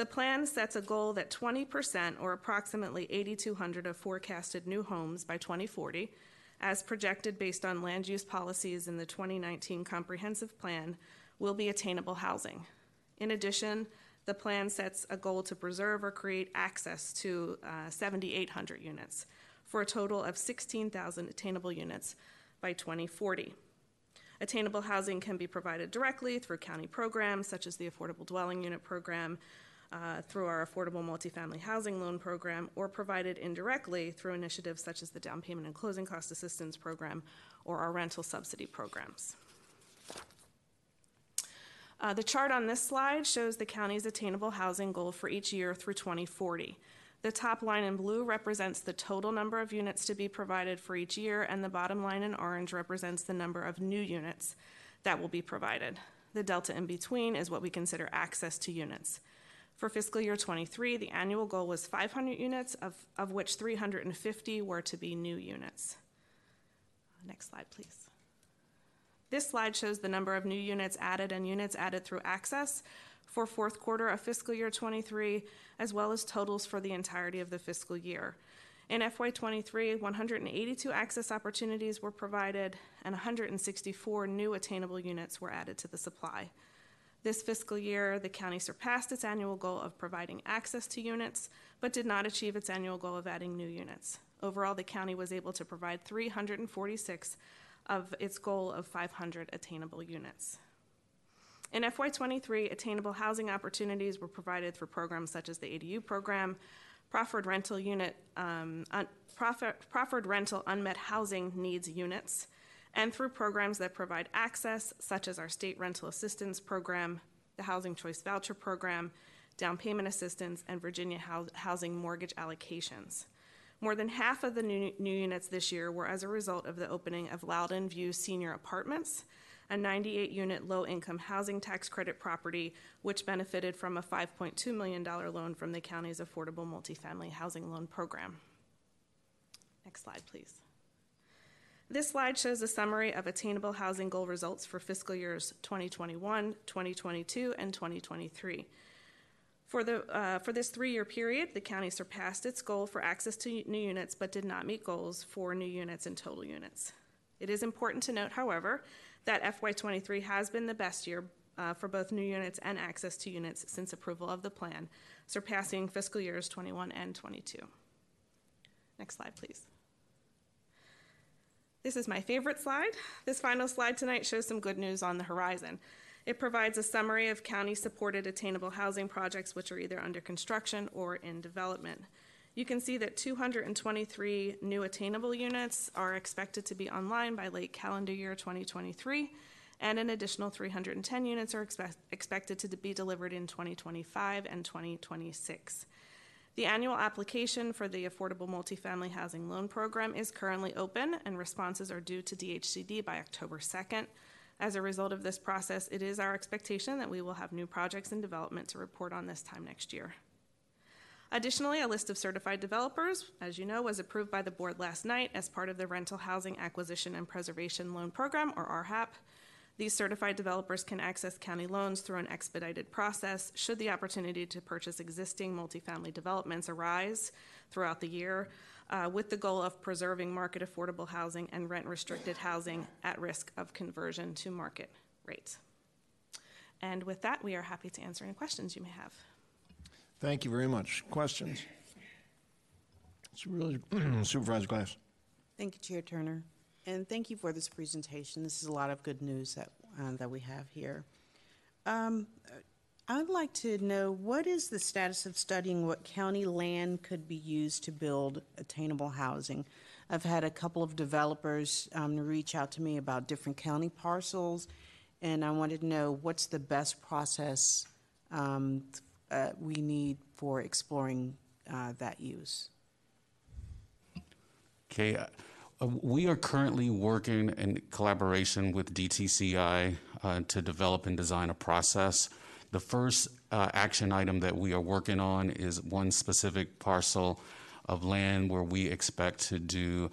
The plan sets a goal that 20%, or approximately 8,200 of forecasted new homes by 2040, as projected based on land use policies in the 2019 Comprehensive Plan, will be attainable housing. In addition, the plan sets a goal to preserve or create access to uh, 7,800 units for a total of 16,000 attainable units by 2040. Attainable housing can be provided directly through county programs such as the Affordable Dwelling Unit Program, uh, through our Affordable Multifamily Housing Loan Program, or provided indirectly through initiatives such as the Down Payment and Closing Cost Assistance Program or our rental subsidy programs. Uh, the chart on this slide shows the county's attainable housing goal for each year through 2040. The top line in blue represents the total number of units to be provided for each year, and the bottom line in orange represents the number of new units that will be provided. The delta in between is what we consider access to units. For fiscal year 23, the annual goal was 500 units, of, of which 350 were to be new units. Uh, next slide, please. This slide shows the number of new units added and units added through access for fourth quarter of fiscal year 23, as well as totals for the entirety of the fiscal year. In FY23, 182 access opportunities were provided and 164 new attainable units were added to the supply. This fiscal year, the county surpassed its annual goal of providing access to units, but did not achieve its annual goal of adding new units. Overall, the county was able to provide 346 of its goal of 500 attainable units. In FY23, attainable housing opportunities were provided for programs such as the ADU program, proffered rental unit, um, un- proffer- proffered rental unmet housing needs units, and through programs that provide access, such as our state rental assistance program, the Housing Choice Voucher Program, down payment assistance, and Virginia housing mortgage allocations. More than half of the new, new units this year were as a result of the opening of Loudoun View Senior Apartments, a 98 unit low income housing tax credit property, which benefited from a $5.2 million loan from the county's Affordable Multifamily Housing Loan Program. Next slide, please. This slide shows a summary of attainable housing goal results for fiscal years 2021, 2022, and 2023. For, the, uh, for this three year period, the county surpassed its goal for access to new units but did not meet goals for new units and total units. It is important to note, however, that FY23 has been the best year uh, for both new units and access to units since approval of the plan, surpassing fiscal years 21 and 22. Next slide, please. This is my favorite slide. This final slide tonight shows some good news on the horizon. It provides a summary of county supported attainable housing projects which are either under construction or in development. You can see that 223 new attainable units are expected to be online by late calendar year 2023, and an additional 310 units are expect- expected to be delivered in 2025 and 2026. The annual application for the Affordable Multifamily Housing Loan Program is currently open, and responses are due to DHCD by October 2nd. As a result of this process, it is our expectation that we will have new projects in development to report on this time next year. Additionally, a list of certified developers, as you know, was approved by the board last night as part of the Rental Housing Acquisition and Preservation Loan Program, or RHAP. These certified developers can access county loans through an expedited process should the opportunity to purchase existing multifamily developments arise throughout the year, uh, with the goal of preserving market affordable housing and rent restricted housing at risk of conversion to market rates. And with that, we are happy to answer any questions you may have. Thank you very much. Questions? Supervisor Glass. Thank you, Chair Turner. And thank you for this presentation. This is a lot of good news that, uh, that we have here. Um, I'd like to know what is the status of studying what county land could be used to build attainable housing? I've had a couple of developers um, reach out to me about different county parcels, and I wanted to know what's the best process um, uh, we need for exploring uh, that use. Okay, uh, we are currently working in collaboration with DTCI uh, to develop and design a process. The first uh, action item that we are working on is one specific parcel of land where we expect to do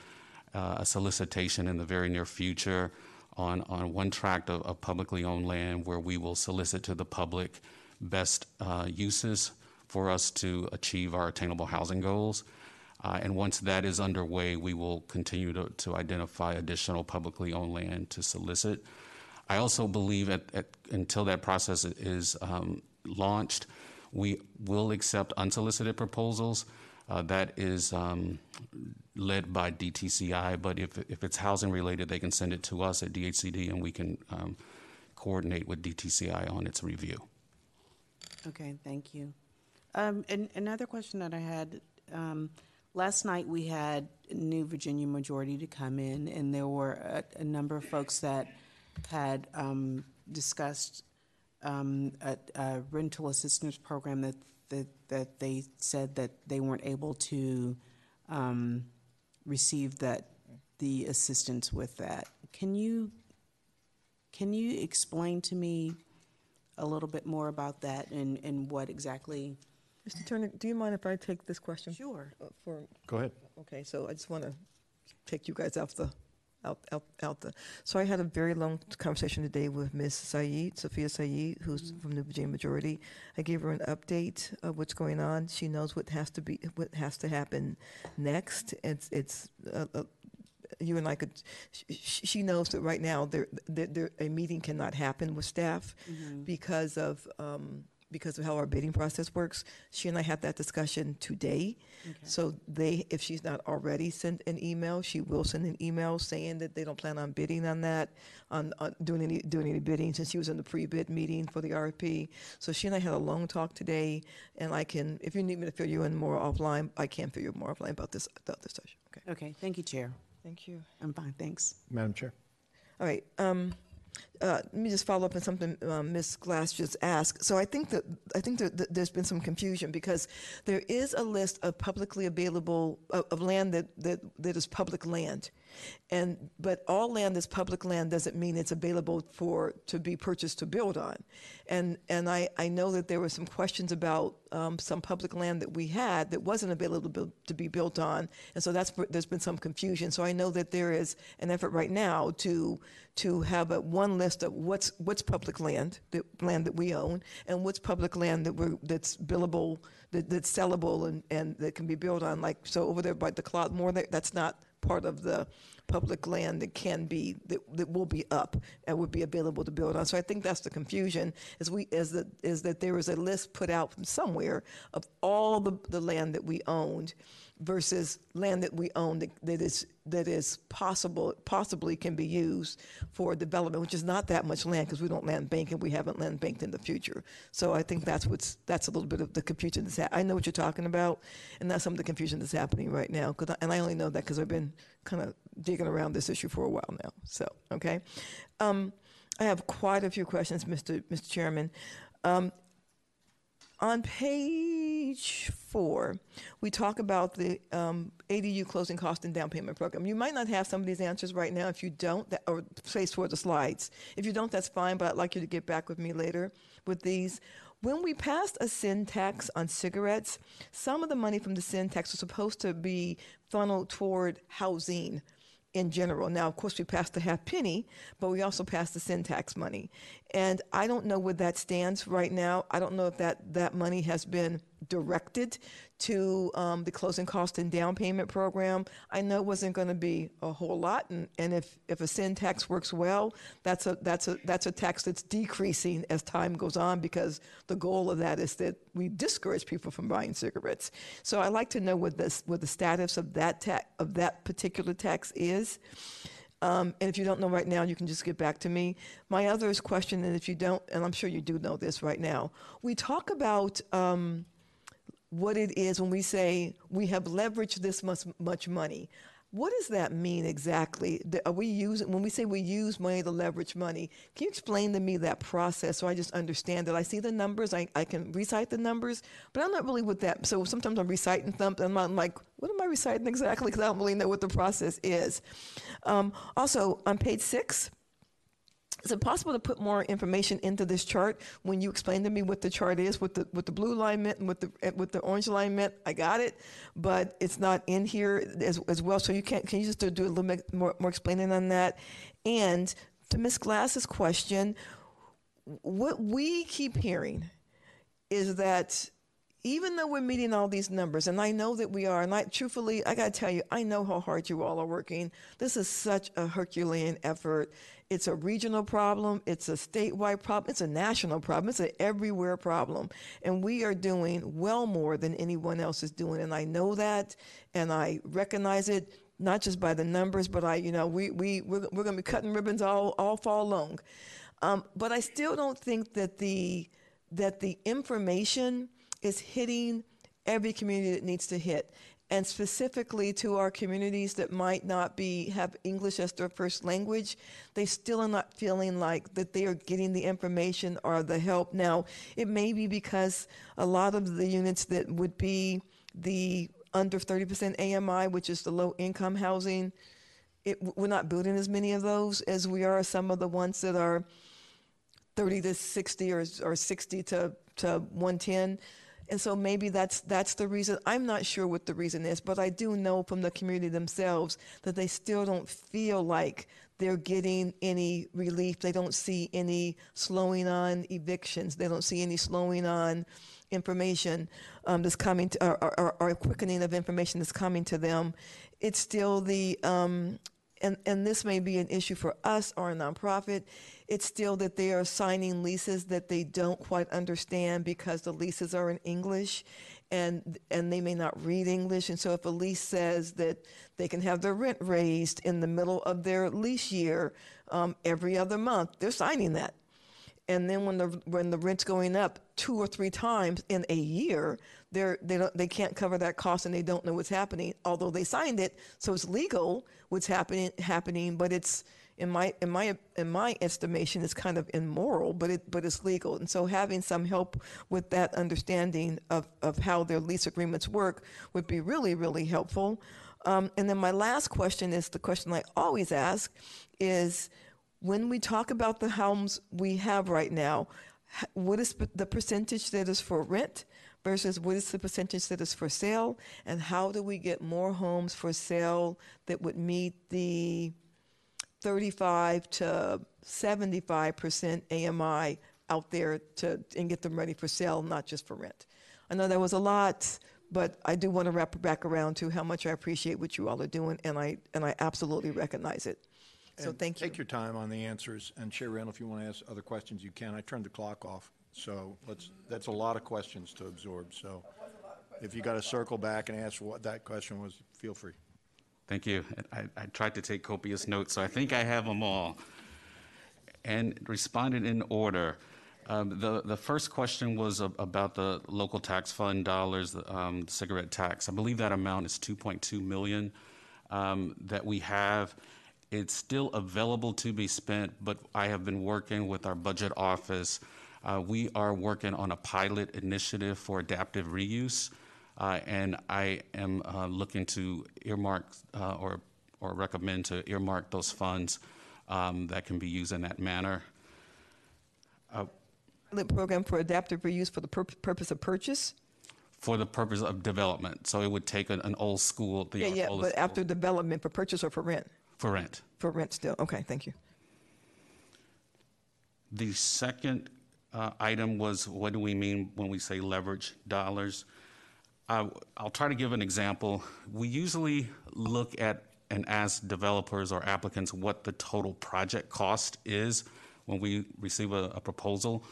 uh, a solicitation in the very near future on, on one tract of, of publicly owned land where we will solicit to the public best uh, uses for us to achieve our attainable housing goals. Uh, and once that is underway, we will continue to, identify additional publicly owned land to solicit. I also believe until that process is um, launched, we will accept unsolicited proposals. Uh, that is um, led by DTCI, but if, if it's housing related, they can send it to us at DHCD and we can um, coordinate with DTCI on its review. Okay, thank you. And another question that I had last night, we had New Virginia Majority to come in, and there were a, a number of folks that had um, discussed um, a, a, rental assistance program that, that that they said that they weren't able to um, receive that the assistance with that. Can you can you explain to me a little bit more about that and, and what exactly? Mr. Turner, do you mind if I take this question? Sure. Uh, For, Go ahead. okay, so I just want to take you guys off the, out, out, out the. So I had a very long conversation today with Ms. Saeed, Sophia Saeed, who's from New Virginia Majority. I gave her an update of what's going on. She knows what has to be, what has to happen next. It's, it's, uh, uh, you and I could, sh- she knows that right now there, there, there, a meeting cannot happen with staff because of um, because of how our bidding process works. She and I had that discussion today. So they, if she's not already sent an email, she will send an email saying that they don't plan on bidding on that, on, on doing any doing any bidding since she was in the pre-bid meeting for the RFP. So she and I had a long talk today, and I can, if you need me to fill you in more offline, I can fill you more offline about this about this session. Okay. Okay, thank you, Chair. Thank you. I'm fine, thanks. Madam Chair. All right. Um, uh, let me just follow up on something um, Ms. Glass just asked. So I think that I think that, that there's been some confusion because there is a list of publicly available of land that, that that is public land, and but all land that's public land doesn't mean it's available for to be purchased to build on, and and I, I know that there were some questions about um, some public land that we had that wasn't available to, be built on, and so that's there's been some confusion. So I know that there is an effort right now to to have a one list of what's what's public land, the land that we own, and what's public land that we're that's billable, that, that's sellable, and, and that can be built on. Like so over there by the Cloud More, that- that's not part of the public land that can be that, that will be up and would be available to build on. So I think that's the confusion is we is that is that there is a list put out from somewhere of all the, the land that we owned versus land that we own that, that is that is possible possibly can be used for development, which is not that much land because we don't land bank and we haven't land banked in the future. So I think that's what's that's a little bit of the confusion that's ha- I know what you're talking about, and that's some of the confusion that's happening right now. Cause I, and I only know that because I've been kind of digging around this issue for a while now. So okay, um, I have quite a few questions, Mr. Mr. Chairman. Um, on page four, we talk about the um, ADU closing cost and down payment program. You might not have some of these answers right now. If you don't, that, or place for the slides. If you don't, that's fine, but I'd like you to get back with me later with these. When we passed a sin tax on cigarettes, some of the money from the sin tax was supposed to be funneled toward housing in general. Now, of course, we passed the half penny, but we also passed the sin tax money. And I don't know where that stands right now. I don't know if that, that money has been directed to um, the closing cost and down payment program. I know it wasn't going to be a whole lot, and, and if, if a sin tax works well, that's a that's a that's a tax that's decreasing as time goes on because the goal of that is that we discourage people from buying cigarettes. So I'd like to know what this what the status of that ta- of that particular tax is. Um, and if you don't know right now, you can just get back to me. My other question, and if you don't, and I'm sure you do know this right now, we talk about um, what it is when we say we have leveraged this much, much money. What does that mean exactly? Are we using when we say we use money to leverage money? Can you explain to me that process so I just understand it? I see the numbers, I, I can recite the numbers, but I'm not really with that. So sometimes I'm reciting something, and I'm like, what am I reciting exactly? Because I don't really know what the process is. Um, also, on page six, is it possible to put more information into this chart when you explain to me what the chart is, what the what the blue line meant and what the what the orange line meant? I got it, but it's not in here as, as well. So you can can you just do a little bit more, more explaining on that? And to Miss Glass's question, what we keep hearing is that even though we're meeting all these numbers, and I know that we are, and I truthfully, I gotta tell you, I know how hard you all are working. This is such a Herculean effort. It's a regional problem, it's a statewide problem, it's a national problem, it's an everywhere problem. And we are doing well more than anyone else is doing. And I know that, and I recognize it, not just by the numbers, but I, you know, we, we, we're, we're gonna be cutting ribbons all, all fall long. Um, but I still don't think that the, that the information is hitting every community that needs to hit and specifically to our communities that might not be have english as their first language they still are not feeling like that they are getting the information or the help. Now it may be because a lot of the units that would be the under 30% ami which is the low income housing it, we're not building as many of those as we are some of the ones that are 30 to 60 or, or 60 to, to 110 and so maybe that's that's the reason. I'm not sure what the reason is but i do know from the community themselves that they still don't feel like they're getting any relief. They don't see any slowing on evictions. They don't see any slowing on information um, that's coming to or, or, or quickening of information that's coming to them. It's still the um, and, and this may be an issue for us or a nonprofit it's still that they are signing leases that they don't quite understand because the leases are in English and and they may not read English. And so if a lease says that they can have their rent raised in the middle of their lease year um, every other month, they're signing that. And then when the when the rent's going up two or three times in a year, they're they don't they can't cover that cost and they don't know what's happening. Although they signed it, so it's legal what's happening happening, but it's in my in my in my estimation it's kind of immoral, but it but it's legal. And so having some help with that understanding of of how their lease agreements work would be really really helpful. Um, and then my last question is the question I always ask is when we talk about the homes we have right now, what is the percentage that is for rent versus what is the percentage that is for sale? And how do we get more homes for sale that would meet the 35 to 75% AMI out there to and get them ready for sale, not just for rent? I know that was a lot, but I do want to wrap it back around to how much I appreciate what you all are doing, and I and I absolutely recognize it. So And thank you. Take your time on the answers, and Chair Randall, if you want to ask other questions, you can. I turned the clock off, so let's, that's a lot of questions to absorb, so if you got to circle back and ask what that question was, feel free. Thank you. I, I tried to take copious notes, so I think I have them all. And responded in order. Um, the, the first question was about the local tax fund dollars, um, cigarette tax. I believe that amount is 2.2 million um, that we have. It's still available to be spent, but I have been working with our budget office. Uh, we are working on a pilot initiative for adaptive reuse. Uh, and I am uh, looking to earmark uh, or, or recommend to earmark those funds um, that can be used in that manner. pilot program for adaptive reuse for the pur- purpose of purchase? For the purpose of development, so it would take an, an old school, the Yeah, yeah, but after development, for purchase or for rent? for rent. For rent still, okay, thank you. The second uh, item was what do we mean when we say leverage dollars? Uh, I'll try to give an example. We usually look at and ask developers or applicants what the total project cost is when we receive a, a proposal.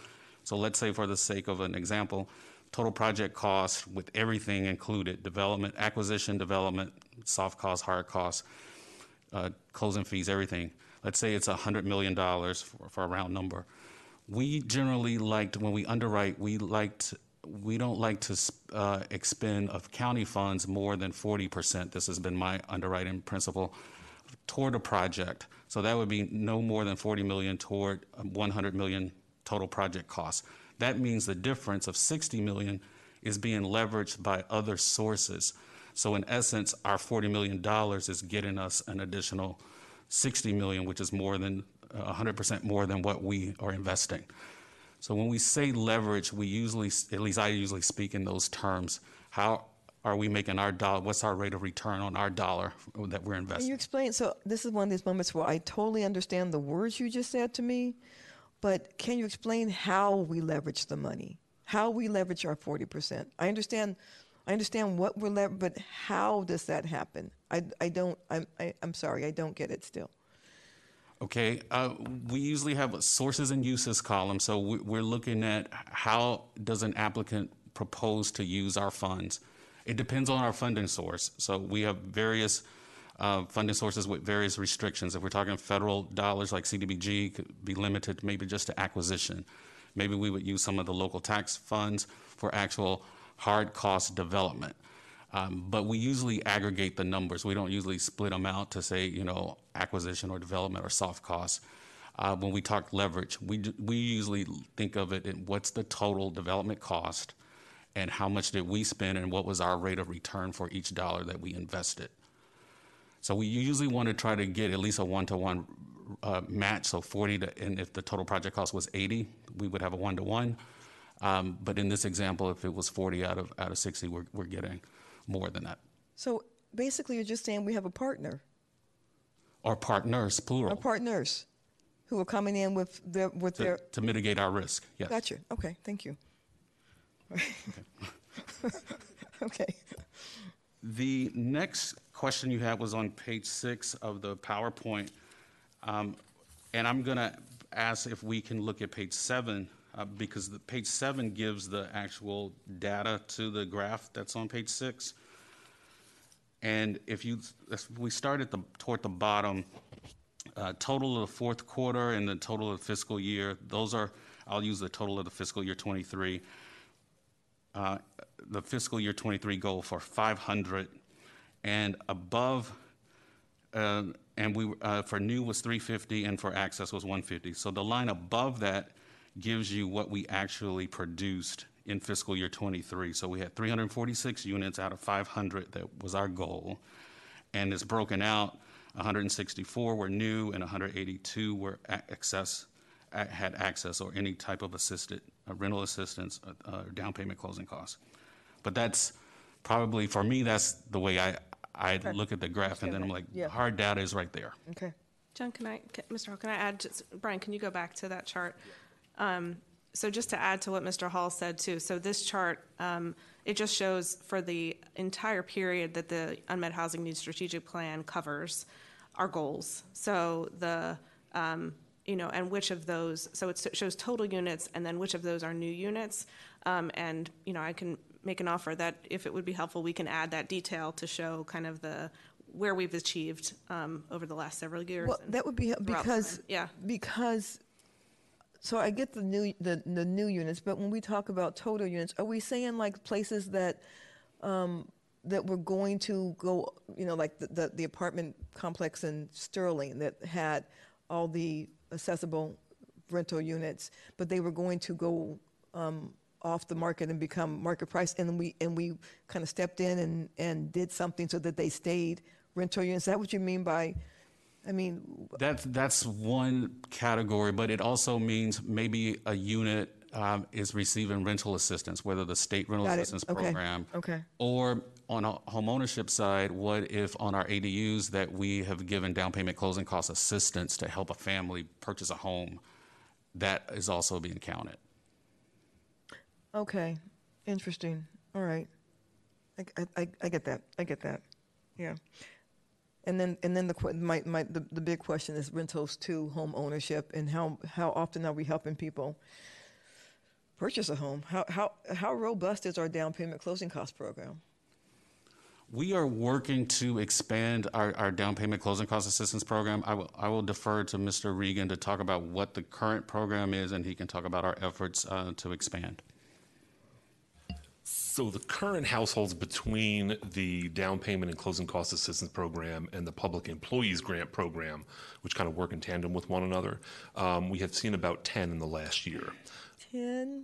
So let's say, for the sake of an example, total project cost with everything included development, acquisition, development, soft costs, hard costs, uh, closing fees, everything. Let's say it's $100 million for, for a round number. We generally liked, when we underwrite, we like to, we don't like to uh, expend of county funds more than 40%. This has been my underwriting principle toward a project. So that would be no more than 40 million toward um, 100 million total project costs. That means the difference of 60 million is being leveraged by other sources. So in essence, our 40 million dollars is getting us an additional 60 million, which is more than uh, 100% more than what we are investing. So when we say leverage, we usually, at least I usually speak in those terms. How are we making our dollar? What's our rate of return on our dollar that we're investing? Can you explain, so this is one of these moments where I totally understand the words you just said to me, but can you explain how we leverage the money? How we leverage our 40%? I understand, I understand what we're lever, but how does that happen? I, I don't, I'm, I, I'm sorry, I don't get it still. Okay, uh, we usually have a sources and uses column, so we- we're looking at how does an applicant propose to use our funds. It depends on our funding source. So we have various uh, funding sources with various restrictions. If we're talking federal dollars like CDBG, could be limited maybe just to acquisition. Maybe we would use some of the local tax funds for actual hard cost development. Um, but we usually aggregate the numbers. We don't usually split them out to say, you know, acquisition or development or soft costs. Uh, when we talk leverage, we, we usually think of it in what's the total development cost and how much did we spend and what was our rate of return for each dollar that we invested. So we usually want to try to get at least a one-to-one uh, match. So 40 to, and if the total project cost was 80, we would have a one-to-one. Um, but in this example, if it was 40 out of out of 60, we're, we're getting more than that. So basically, you're just saying we have a partner, Or partners, plural, our partners, who are coming in with their, with to, their, to mitigate our risk. Yes. gotcha, okay, thank you. Okay. The next question you had was on page six of the PowerPoint. Um, and I'm going to ask if we can look at page seven, uh, because the page seven gives the actual data to the graph that's on page six. And if you, we start at the, toward the bottom, uh, total of the fourth quarter and the total of the fiscal year, those are, I'll use the total of the fiscal year '23. Uh, The fiscal year '23 goal for 500 and above, um, and we, uh, for new was 350 and for access was 150. So the line above that gives you what we actually produced in fiscal year '23. So we had 346 units out of 500 that was our goal. And it's broken out, 164 were new and 182 were access, had access or any type of assisted, uh, rental assistance, or uh, down payment closing costs. But that's probably, for me, that's the way I, I look at the graph and then I'm like, Yeah. hard data is right there. Okay. John, can I, can- Mr. Hall, can I add, just- Brian, can you go back to that chart? Um, So just to add to what Mr. Hall said too, so this chart, um, it just shows for the entire period that the unmet housing needs strategic plan covers our goals. So the, um, you know, and which of those, so it shows total units and then which of those are new units. Um, And, you know, I can make an offer that if it would be helpful, we can add that detail to show kind of the, where we've achieved um, over the last several years. Well, that would be because. Yeah. because so I get the new the, the new units, but when we talk about total units, are we saying like places that um, that we're going to go, you know, like the, the, the apartment complex in Sterling that had all the accessible rental units, but they were going to go um, off the market and become market price, and we and we kind of stepped in and, and did something so that they stayed rental units. Is that what you mean by? I mean, That's, that's one category, but it also means maybe a unit um, is receiving rental assistance, whether the state rental Got assistance Okay. program. Okay. Or on a homeownership side, what if on our ADUs that we have given down payment closing cost assistance to help a family purchase a home, that is also being counted. Okay, interesting. All right, I, I- I, I get that. I get that. Yeah. And then and then the my, my the, the big question is rentals to home ownership and how how often are we helping people purchase a home? How how how robust is our down payment closing cost program? We are working to expand our, our down payment closing cost assistance program. I will, I will defer to Mr. Regan to talk about what the current program is, and he can talk about our efforts uh, to expand. So the current households between the down payment and closing cost assistance program and the public employees grant program, which kind of work in tandem with one another, um, we have seen about 10 in the last year.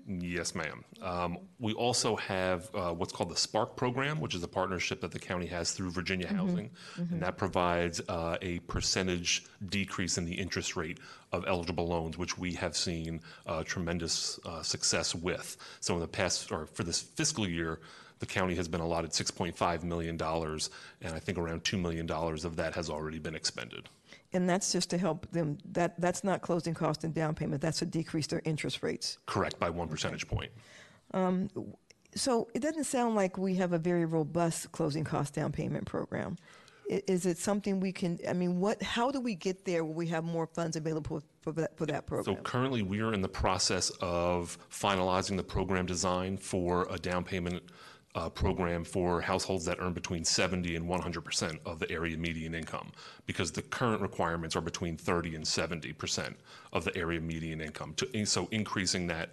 Yes, ma'am. Um, we also have uh, what's called the SPARC program, which is a partnership that the county has through Virginia Housing, and that provides uh, a percentage decrease in the interest rate of eligible loans, which we have seen uh, tremendous uh, success with. So in the past, or for this fiscal year, the county has been allotted $6.5 million, and I think around $2 million of that has already been expended. And that's just to help them. That that's not closing cost and down payment. That's to decrease their interest rates. Correct, by one percentage point. Um, so it doesn't sound like we have a very robust closing cost down payment program. Is it something we can, I mean, what, how do we get there where we have more funds available for that, for that program? So currently, we are in the process of finalizing the program design for a down payment uh, program for households that earn between 70 and 100 percent of the area median income, because the current requirements are between 30 and 70 percent of the area median income. To, so increasing that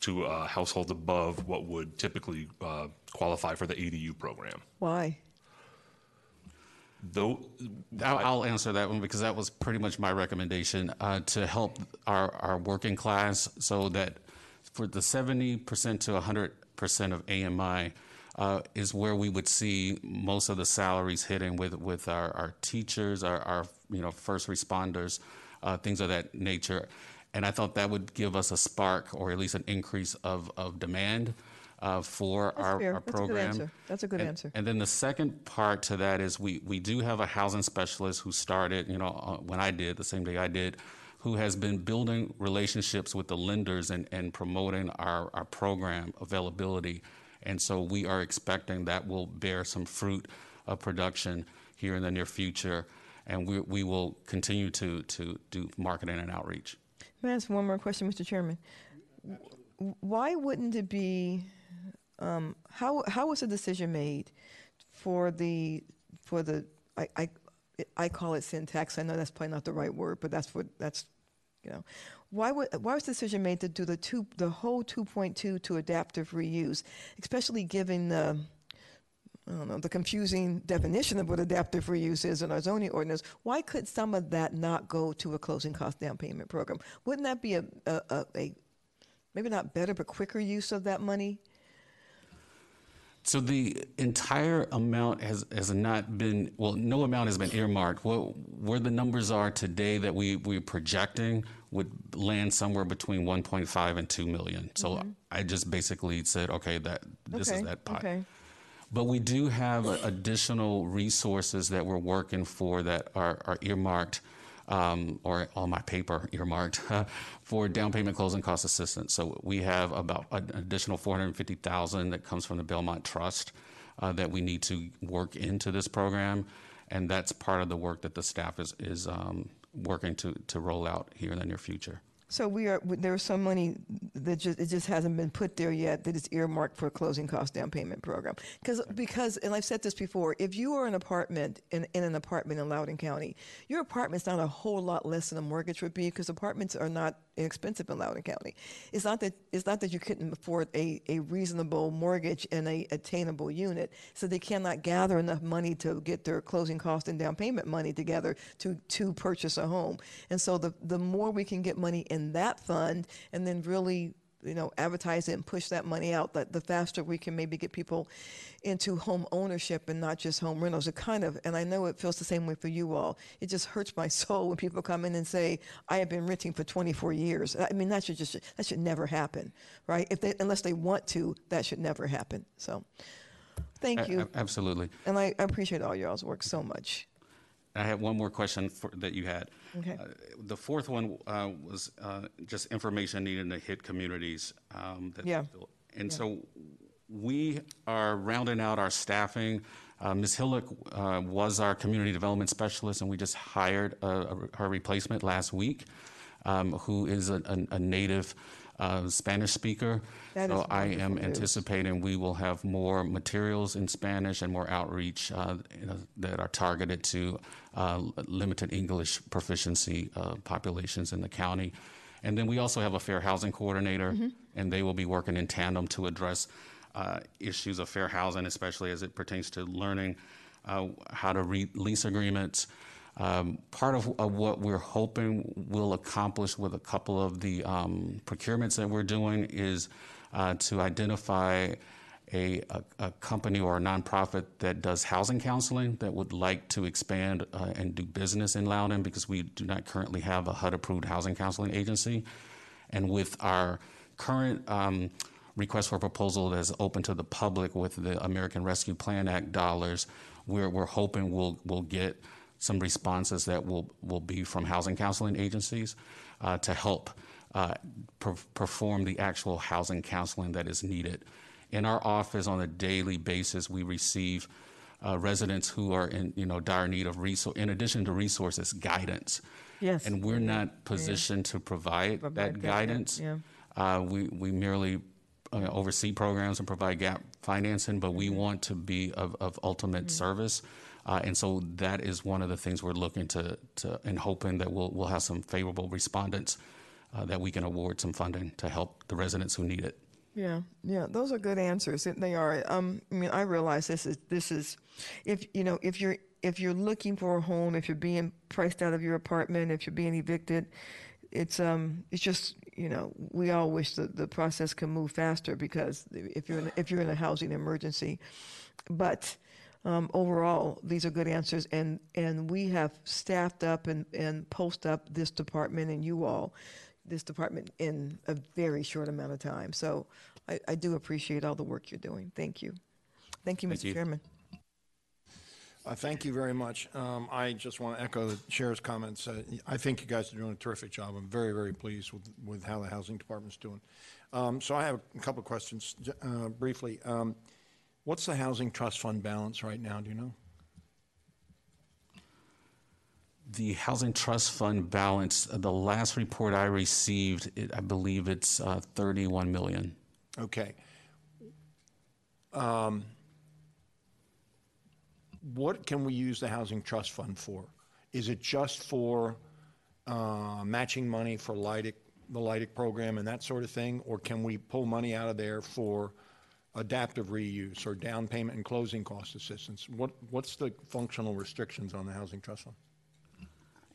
to uh, households above what would typically uh, qualify for the ADU program. Why? Though, I'll, I'll answer that one because that was pretty much my recommendation uh, to help our, our working class so that for the 70% to 100% of AMI uh, is where we would see most of the salaries hitting with, with our, our teachers, our, our you know first responders, uh, things of that nature. And I thought that would give us a spark or at least an increase of, of demand uh, for That's our, fair. our That's a good program. answer. That's a good And- answer. And then the second part to that is we, we do have a housing specialist who started, you know, uh, when I did, the same day I did, who has been building relationships with the lenders and, and promoting our, our program availability. And so we are expecting that will bear some fruit of production here in the near future. And we, we will continue to, to do marketing and outreach. May I ask one more question, Mr. Chairman? W- Why wouldn't it be, um, how, how was the decision made for the, for the, I, I, I call it syntax, I know that's probably not the right word, but that's what, that's, you know, why would, why was the decision made to do the two, the whole 2.2 to adaptive reuse, especially given the, I don't know, the confusing definition of what adaptive reuse is in our zoning ordinance. Why could some of that not go to a closing cost down payment program? Wouldn't that be a, a, a, a maybe not better, but quicker use of that money? So the entire amount has, has not been, well, no amount has been earmarked. What, where the numbers are today that we, we're projecting would land somewhere between 1.5 and 2 million. So mm-hmm. I just basically said, okay, that, this okay, is that pot. Okay. But we do have additional resources that we're working for that are, are earmarked, um, or on my paper earmarked, for down payment closing cost assistance. So we have about an additional 450,000 that comes from the Belmont Trust uh, that we need to work into this program, and that's part of the work that the staff is is um, working to to roll out here in the near future. So we are, there's some money that just, it just hasn't been put there yet that is earmarked for a closing cost down payment program. Because, because, and I've said this before, if you are an apartment in, in an apartment in Loudoun County, your apartment's not a whole lot less than a mortgage would be because apartments are not inexpensive in Loudoun County. It's not that, it's not that you couldn't afford a, a reasonable mortgage and a attainable unit. So they cannot gather enough money to get their closing cost and down payment money together to, to purchase a home. And so the, the more we can get money in that fund and then really you know advertise it and push that money out that the faster we can maybe get people into home ownership and not just home rentals. It kind of and i know it feels the same way for you all. It just hurts my soul when people come in and say i have been renting for 24 years. I mean that should just that should never happen right? If they unless they want to that should never happen. So thank you. a- absolutely. and I, I appreciate all y'all's work so much I have one more question for, that you had. Okay. Uh, the fourth one uh, was uh, just information needed to hit communities. Um, that Yeah. And so we are rounding out our staffing. Uh, Ms. Hillock uh, was our community development specialist, and we just hired her replacement last week, um, who is a, a, a native uh, Spanish speaker. That so I am news. anticipating we will have more materials in Spanish and more outreach uh, that are targeted to uh, limited English proficiency uh, populations in the county. And then we also have a fair housing coordinator, Mm-hmm. and they will be working in tandem to address uh, issues of fair housing, especially as it pertains to learning uh, how to read lease agreements. Um, part of, of what we're hoping we'll accomplish with a couple of the um, procurements that we're doing is uh, to identify a, a, a company or a nonprofit that does housing counseling that would like to expand uh, and do business in Loudoun because we do not currently have a HUD approved housing counseling agency. And with our current um, request for proposal that's open to the public with the American Rescue Plan Act dollars, we're, we're hoping we'll, we'll get some responses that will, will be from housing counseling agencies uh, to help uh, per- perform the actual housing counseling that is needed. In our office, on a daily basis, we receive uh, residents who are in you know dire need of resource. In addition to resources, guidance. Yes. And we're not positioned to provide, Provide that that, guidance. yeah. Uh, we we merely uh, oversee programs and provide gap financing, but Mm-hmm. we want to be of, of ultimate service. Uh, and so that is one of the things we're looking to, to and hoping that we'll, we'll have some favorable respondents uh, that we can award some funding to help the residents who need it. Yeah, yeah, those are good answers. They are. Um, I mean, I realize this is this is, if you know, if you're if you're looking for a home, if you're being priced out of your apartment, if you're being evicted, it's um, it's just you know, we all wish that the process can move faster because if you're in, if you're in a housing emergency, but um, overall, these are good answers, and and we have staffed up and and post up this department and you all this department in a very short amount of time. So I, I do appreciate all the work you're doing. Thank you. Thank you, Thank Mr. you. Chairman. Uh, Thank you very much. Um, I just want to echo the chair's comments. Uh, I think you guys are doing a terrific job. I'm very, very pleased with, with how the housing department's doing. Um, So I have a couple of questions, uh, briefly. Um, What's the housing trust fund balance right now, do you know? The Housing Trust Fund balance, uh, the last report I received, it, I believe it's uh, 31 million. Okay. Um, What can we use the Housing Trust Fund for? Is it just for uh, matching money for LIHTC, the LIHTC program and that sort of thing? Or can we pull money out of there for adaptive reuse or down payment and closing cost assistance? What, what's the functional restrictions on the Housing Trust Fund?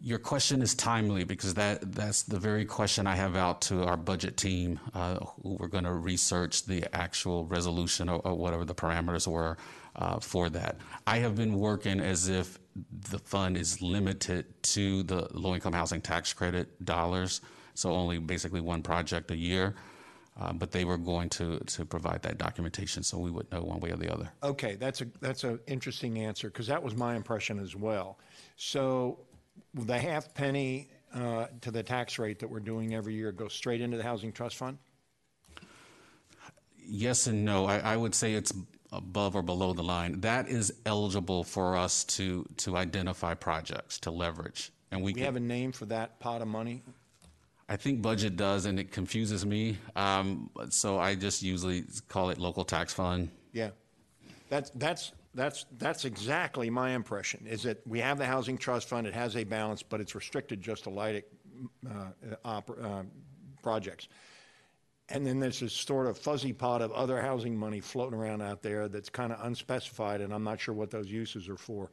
Your question is timely because that, that's the very question I have out to our budget team, uh, who we're going to research the actual resolution or, or whatever the parameters were uh, for that. I have been working as if the fund is limited to the low income housing tax credit dollars, so only basically one project a year. Uh, but they were going to, to provide that documentation so we would know one way or the other. Okay, that's a, that's an interesting answer, because that was my impression as well. So the half penny uh, to the tax rate that we're doing every year goes straight into the Housing Trust Fund? Yes and no. I, I would say it's above or below the line. That is eligible for us to, to identify projects to leverage. And we, We can- have a name for that pot of money? I think budget does, and it confuses me. Um, so I just usually call it local tax fund. Yeah. That's, that's, that's, that's exactly my impression, is that we have the Housing Trust Fund, it has a balance, but it's restricted just to LIHTC uh, uh, projects. And then there's this sort of fuzzy pot of other housing money floating around out there that's kind of unspecified, and I'm not sure what those uses are for.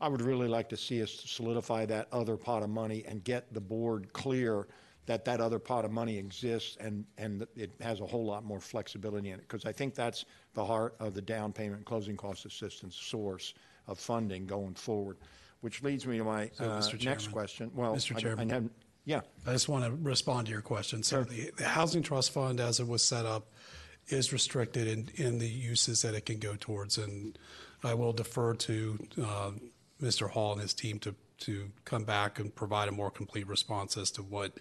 I would really like to see us solidify that other pot of money and get the board clear that that other pot of money exists and, and it has a whole lot more flexibility in it. Because I think that's the heart of the down payment and closing cost assistance source of funding going forward. Which leads me to my So, uh, Mr. next Chairman. question. Well, Mr. I- Chairman. I have- Yeah, I just want to respond to your question. So the, the Housing Trust Fund, as it was set up, is restricted in, in the uses that it can go towards. And I will defer to uh, Mr. Hall and his team to, to come back and provide a more complete response as to what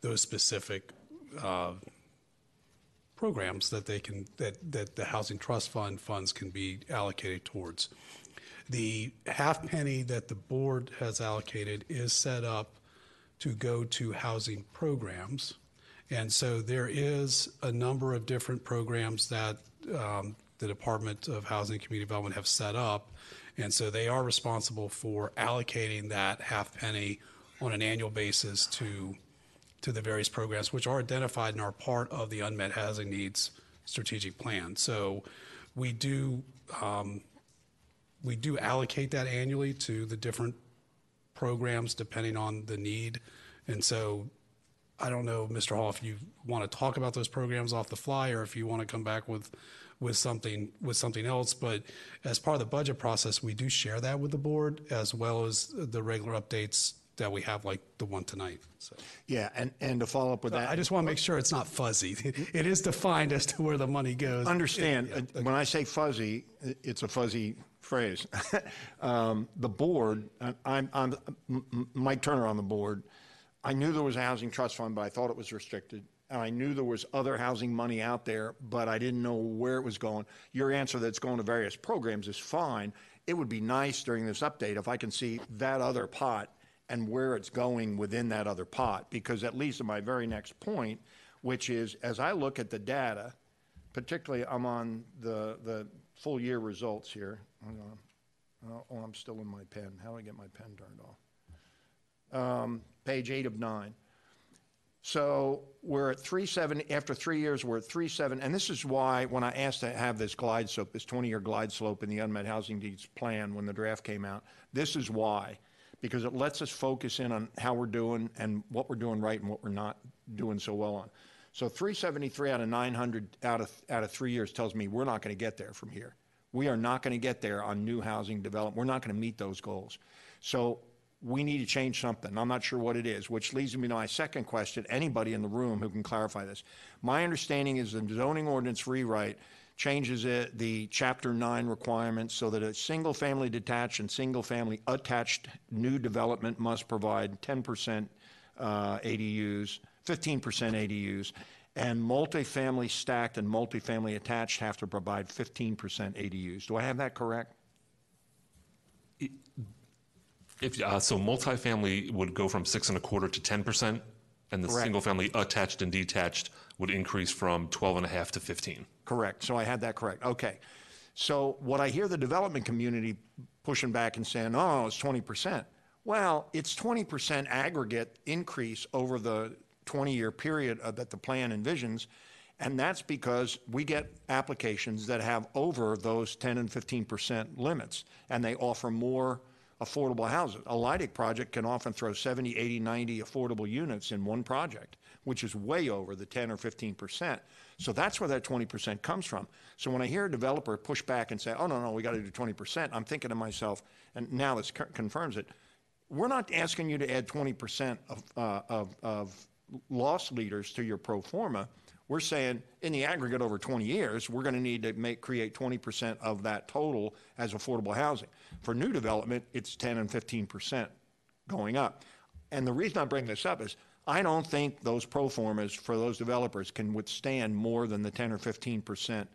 those specific uh, programs that they can, that, that the Housing Trust Fund funds can be allocated towards. The half penny that the board has allocated is set up to go to housing programs. And so there is a number of different programs that um, the Department of Housing and Community Development have set up. And so they are responsible for allocating that half penny on an annual basis to, to the various programs, which are identified and are part of the unmet housing needs strategic plan. So we do, um, we do allocate that annually to the different programs depending on the need. And so I don't know, Mr. Hall, if you want to talk about those programs off the fly or if you want to come back with, with something, with something else. But as part of the budget process, we do share that with the board as well as the regular updates that we have like the one tonight. So yeah, and, and to follow up with that. I just want to make sure it's not fuzzy. It is defined as to where the money goes. Understand, uh, when I say fuzzy, it's a fuzzy phrase. Um, The board, I'm, I'm, Mike Turner on the board, I knew there was a housing trust fund, but I thought it was restricted. I knew there was other housing money out there, but I didn't know where it was going. Your answer that's going to various programs is fine. It would be nice during this update if I can see that other pot and where it's going within that other pot, because at least in my very next point, which is, as I look at the data, particularly I'm on the, the full year results here. Oh, oh, I'm still in my pen. How do I get my pen turned off? Um, page eight of nine. So we're at three seven, after three years, we're at three seven, and this is why, when I asked to have this glide slope, this 20-year glide slope in the unmet housing needs plan, when the draft came out, this is why, because it lets us focus in on how we're doing and what we're doing right and what we're not doing so well on. So 373 out of 900 out of, out of three years tells me we're not going to get there from here. We are not going to get there on new housing development. We're not going to meet those goals. So we need to change something. I'm not sure what it is, which leads me to my second question. Anybody in the room who can clarify this. My understanding is the zoning ordinance rewrite changes it, the chapter nine requirements so that a single family detached and single family attached new development must provide 10% uh, ADUs, 15% ADUs, and multifamily stacked and multifamily attached have to provide 15% ADUs. Do I have that correct? If, uh, so multifamily would go from six and a quarter to 10%, and the Correct. single family attached and detached would increase from 12 and a half to 15. Correct. So I had that correct. Okay. So what I hear the development community pushing back and saying, oh, it's 20%. Well, it's 20% aggregate increase over the 20 year period that the plan envisions. And that's because we get applications that have over those 10 and 15% limits, and they offer more affordable houses. A LIHTC project can often throw 70, 80, 90 affordable units in one project, which is way over the 10 or 15%. So that's where that 20% comes from. So when I hear a developer push back and say, oh, no, no, we got to do 20%, I'm thinking to myself, and now this co- confirms it, we're not asking you to add 20% of, uh, of, of loss leaders to your pro forma. We're saying in the aggregate over 20 years, we're going to need to make, create 20% of that total as affordable housing. For new development, it's 10 and 15% going up. And the reason I bring this up is I don't think those pro formas for those developers can withstand more than the 10 or 15%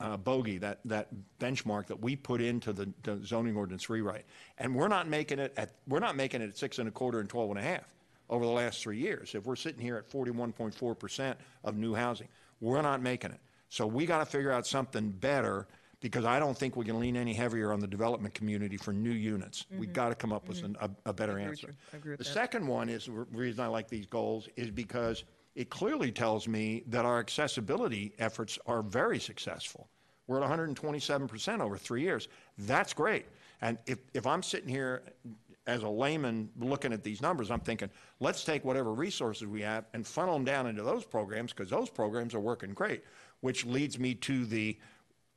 uh, bogey, that, that benchmark that we put into the, the zoning ordinance rewrite. And we're not making it at, we're not making it at six and a quarter and 12 and a half over the last three years. If we're sitting here at 41.4% of new housing, we're not making it. So we got to figure out something better because I don't think we can lean any heavier on the development community for new units. We mm-hmm. got to come up with mm-hmm. an, a, a better answer. I agree with the that. second one is the reason I like these goals is because it clearly tells me that our accessibility efforts are very successful. We're at 127% over three years. That's great. And if, if I'm sitting here as a layman looking at these numbers, I'm thinking, let's take whatever resources we have and funnel them down into those programs because those programs are working great, which leads me to the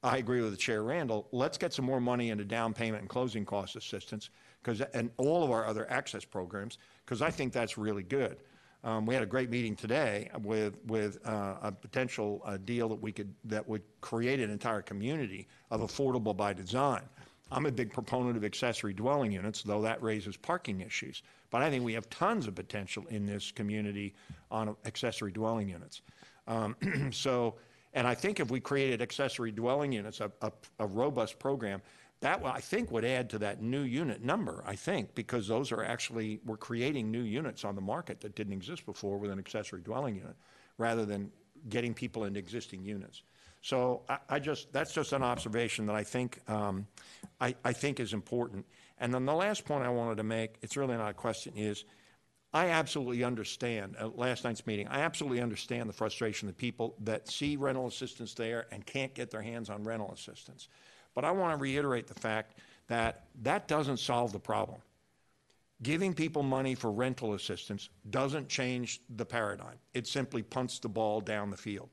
I agree with the Chair Randall. Let's get some more money into down payment and closing cost assistance because, and all of our other access programs, because I think that's really good. Um, we had a great meeting today with, with uh, a potential uh, deal that we could, that would create an entire community of affordable by design. I'm a big proponent of accessory dwelling units, though that raises parking issues. But I think we have tons of potential in this community on accessory dwelling units. Um, so, and I think if we created accessory dwelling units, a, a, a robust program, that I think would add to that new unit number, I think, because those are actually, we're creating new units on the market that didn't exist before with an accessory dwelling unit, rather than getting people into existing units. So I, I just, that's just an observation that I think, um, I, I think is important. And then the last point I wanted to make, it's really not a question, is I absolutely understand, at last night's meeting, I absolutely understand the frustration of the people that see rental assistance there and can't get their hands on rental assistance. But I want to reiterate the fact that that doesn't solve the problem. Giving people money for rental assistance doesn't change the paradigm. It simply punts the ball down the field.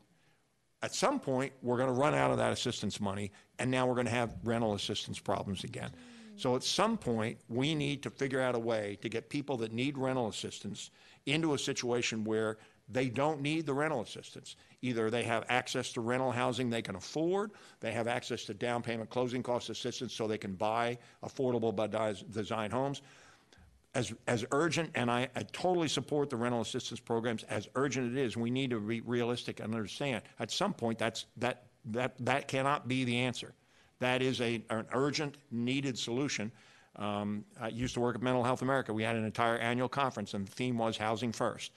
At some point, we're going to run out of that assistance money, and now we're going to have rental assistance problems again. So at some point, we need to figure out a way to get people that need rental assistance into a situation where they don't need the rental assistance. Either they have access to rental housing they can afford, they have access to down payment closing cost assistance so they can buy affordable by design homes. As, as urgent, and I, I totally support the rental assistance programs, as urgent it is, we need to be realistic and understand, at some point, that's, that, that, that cannot be the answer. That is a, an urgent, needed solution. Um, I used to work at Mental Health America. We had an entire annual conference, and the theme was housing first.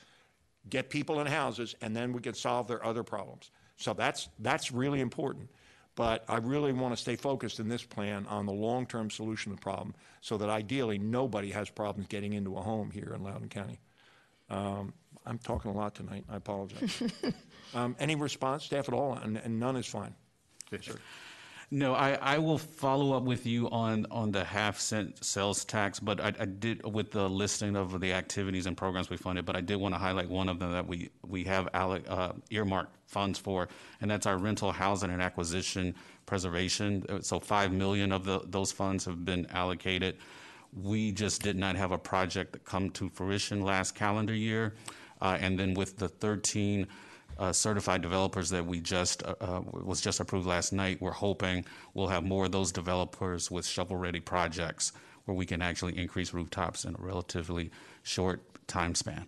Get people in houses, and then we can solve their other problems. So that's, that's really important. But I really want to stay focused in this plan on the long-term solution to the problem so that ideally nobody has problems getting into a home here in Loudoun County. Um, I'm talking a lot tonight. I apologize. um, any response, staff at all? And, and none is fine. Yes, Sir. No, I, I will follow up with you on, on the half cent sales tax, but I, I did, with the listing of the activities and programs we funded, but I did want to highlight one of them that we, we have alloc- uh, earmarked funds for, and that's our rental housing and acquisition preservation. So five million of the, those funds have been allocated. We just did not have a project that come to fruition last calendar year. Uh, and then with the 13 uh, certified developers that we just uh, uh, was just approved last night. We're hoping we'll have more of those developers with shovel-ready projects where we can actually increase rooftops in a relatively short time span.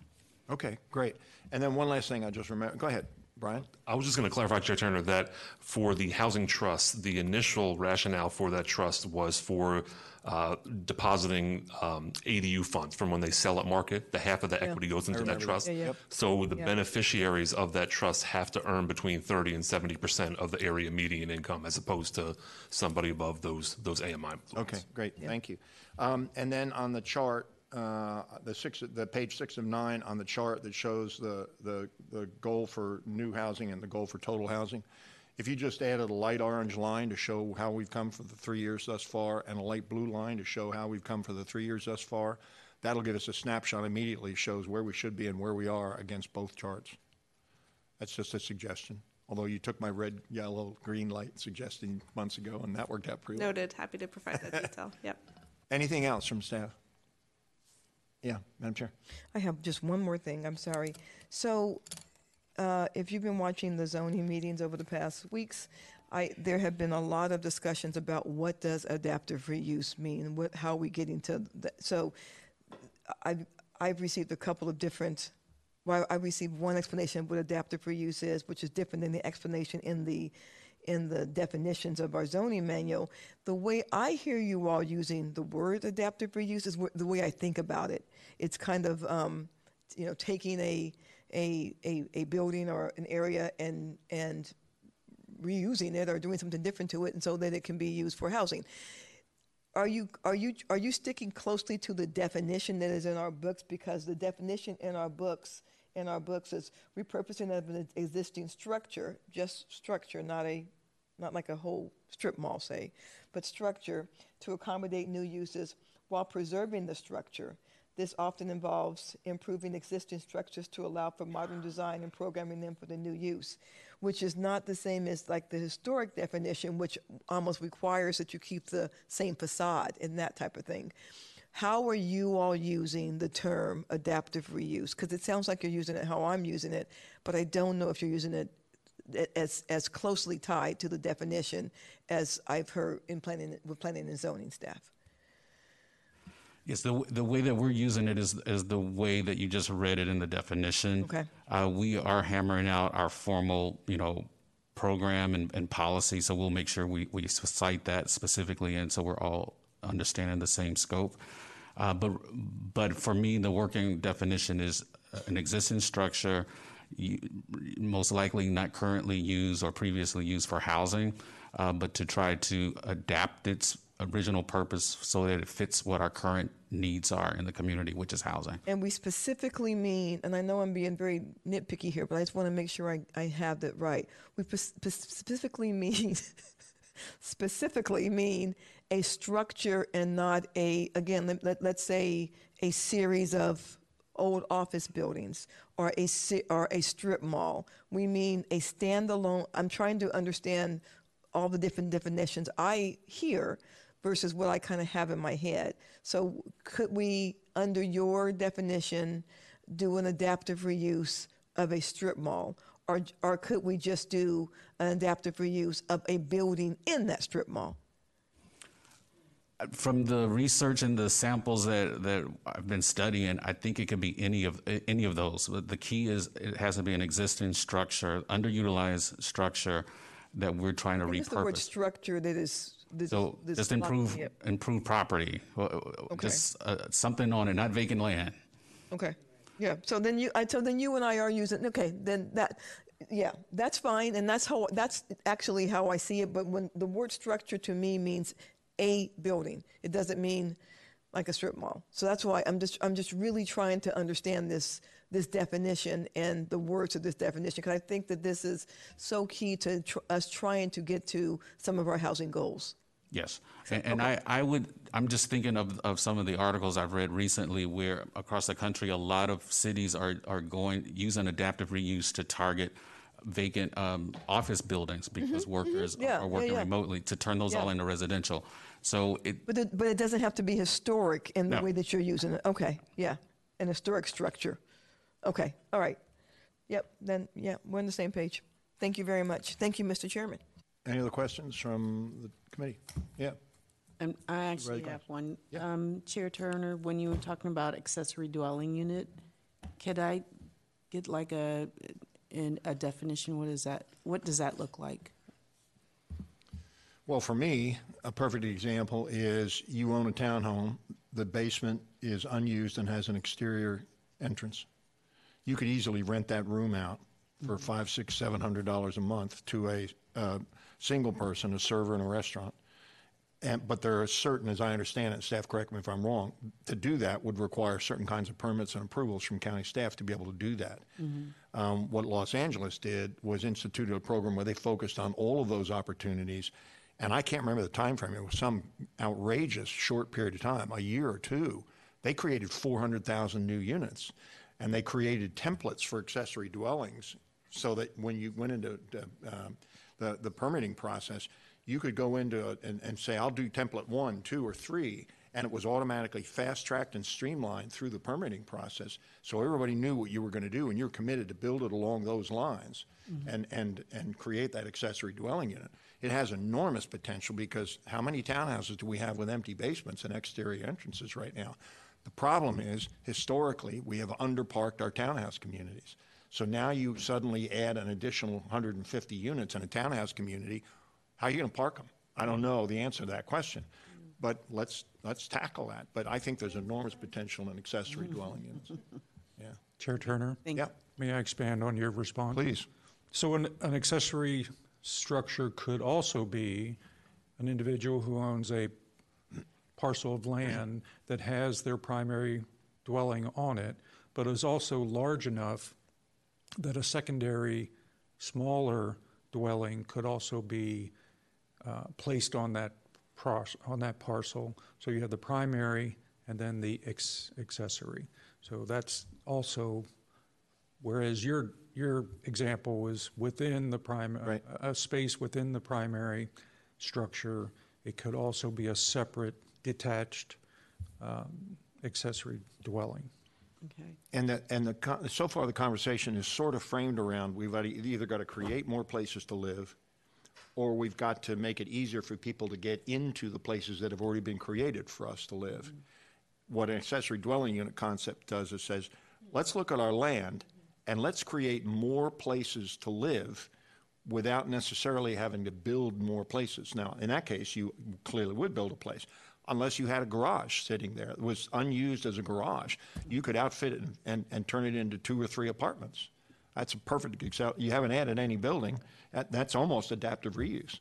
Okay, great. And then one last thing I just remember. Go ahead. Brian? I was just going to clarify, Chair Turner, that for the housing trust, the initial rationale for that trust was for uh, depositing um, ADU funds from when they sell at market. The half of the equity goes into that remember that. trust. Yeah, yeah. So the Yeah. beneficiaries of that trust have to earn between 30 and 70 percent of the area median income, as opposed to somebody above those those AMI. limits. Okay, great, thank you. Um, And then on the chart, uh, the six, the page six of nine on the chart that shows the, the, the goal for new housing and the goal for total housing, if you just added a light orange line to show how we've come for the three years thus far and a light blue line to show how we've come for the three years thus far, that'll give us a snapshot immediately, shows where we should be and where we are against both charts. That's just a suggestion, although you took my red, yellow, green light suggestion months ago, and that worked out pretty well. Noted. Happy to provide that detail. Yep. Anything else from staff? Yeah, Madam Chair. I have just one more thing. I'm sorry. So, uh, if you've been watching the zoning meetings over the past weeks, I there have been a lot of discussions about what does adaptive reuse mean. What how are we getting to that? So, I've I've received a couple of different. Well, I received one explanation of what adaptive reuse is, which is different than the explanation in the in the definitions of our zoning manual. The way I hear you all using the word adaptive reuse is wh- the way I think about it. It's kind of um, you know taking a, a a a building or an area and and reusing it or doing something different to it, and so that it can be used for housing. Are you are you are you sticking closely to the definition that is in our books? Because the definition in our books in our books is repurposing of an existing structure, just structure, not a not like a whole strip mall, say, but structure to accommodate new uses while preserving the structure. This often involves improving existing structures to allow for modern design and programming them for the new use, which is not the same as like the historic definition, which almost requires that you keep the same facade and that type of thing. How are you all using the term adaptive reuse? Because it sounds like you're using it how I'm using it, but I don't know if you're using it as as closely tied to the definition as I've heard in planning with planning and zoning staff. Yes, the, the way that we're using it is, is the way that you just read it in the definition. Okay. Uh, we are hammering out our formal, you know, program and, and policy, so we'll make sure we, we cite that specifically, and so we're all understanding the same scope. Uh, but, but for me, the working definition is an existing structure, most likely not currently used or previously used for housing, uh, but to try to adapt its original purpose so that it fits what our current needs are in the community, which is housing. And we specifically mean, and I know I'm being very nitpicky here, but I just want to make sure I, I have that right. We specifically mean specifically mean a structure and not a again let, let, let's say a series of old office buildings or a or a strip mall. We mean a standalone. I'm trying to understand all the different definitions I hear versus what I kind of have in my head. So could we, under your definition, do an adaptive reuse of a strip mall, or or could we just do an adaptive reuse of a building in that strip mall? From the research and the samples that, that I've been studying, I think it could be any of any of those. But the key is it has to be an existing structure, underutilized structure that we're trying to is the word repurpose. structure that is this, So this just improve it? improve property, Well, just uh, something on it, not vacant land. Okay. Yeah. So then you, I, so then you and I are using. Okay. Then that, yeah, that's fine, and that's how that's actually how I see it. But when the word structure to me means a building, it doesn't mean like a strip mall. So that's why I'm just I'm just really trying to understand this this definition and the words of this definition because I think that this is so key to tr- us trying to get to some of our housing goals. Yes, and, and I, I would, I'm just thinking of, of some of the articles I've read recently where across the country, a lot of cities are, are going, using adaptive reuse to target vacant um, office buildings because workers Mm-hmm, Yeah, are yeah, working yeah. remotely to turn those all into residential. So it, But it, but it doesn't have to be historic in the No. way that you're using it. Okay, yeah, an historic structure. Okay, all right. Yep, then, yeah, we're on the same page. Thank you very much. Thank you, Mr. Chairman. Any other questions from the committee? Yeah. Um, I actually Ready, have one. Um, Chair Turner, when you were talking about accessory dwelling unit, could I get like a, in a definition, what is that, what does that look like? Well, for me, a perfect example is you own a townhome, the basement is unused and has an exterior entrance. You could easily rent that room out for five, six, seven hundred dollars a month to a, uh, single person, a server in a restaurant. And, but there are certain, as I understand it, staff correct me if I'm wrong, to do that would require certain kinds of permits and approvals from county staff to be able to do that. Um, what Los Angeles did was instituted a program where they focused on all of those opportunities. And I can't remember the time frame. It was some outrageous short period of time, a year or two. They created 400,000 new units, and they created templates for accessory dwellings so that when you went into the, um, the, the permitting process, you could go into it and, and say, I'll do template one, two, or three, and it was automatically fast-tracked and streamlined through the permitting process. So everybody knew what you were going to do, and you're committed to build it along those lines and, and, and create that accessory dwelling unit. It has enormous potential because how many townhouses do we have with empty basements and exterior entrances right now? The problem is, historically, we have underparked our townhouse communities. So now you suddenly add an additional 150 units in a townhouse community. How are you going to park them? I don't know the answer to that question, but let's, let's tackle that. But I think there's enormous potential in accessory dwelling units. Yeah, Chair Turner, Thank yeah, may I expand on your response? please. So an, an accessory structure could also be an individual who owns a parcel of land that has their primary dwelling on it, but is also large enough that a secondary, smaller dwelling could also be uh, placed on that on that parcel. So you have the primary and then the ex- accessory. So that's also Whereas your, your example was within the prime, Right. a, a space within the primary structure. It could also be a separate detached um, accessory dwelling. Okay. And the, and the, so far the conversation is sort of framed around, we've either got to create more places to live, or we've got to make it easier for people to get into the places that have already been created for us to live. What an accessory dwelling unit concept does is says, let's look at our land and let's create more places to live without necessarily having to build more places. Now, in that case, you clearly would build a place, unless you had a garage sitting there that was unused as a garage. You could outfit it and, and, and turn it into two or three apartments. That's a perfect example. You haven't added any building. That, that's almost adaptive reuse.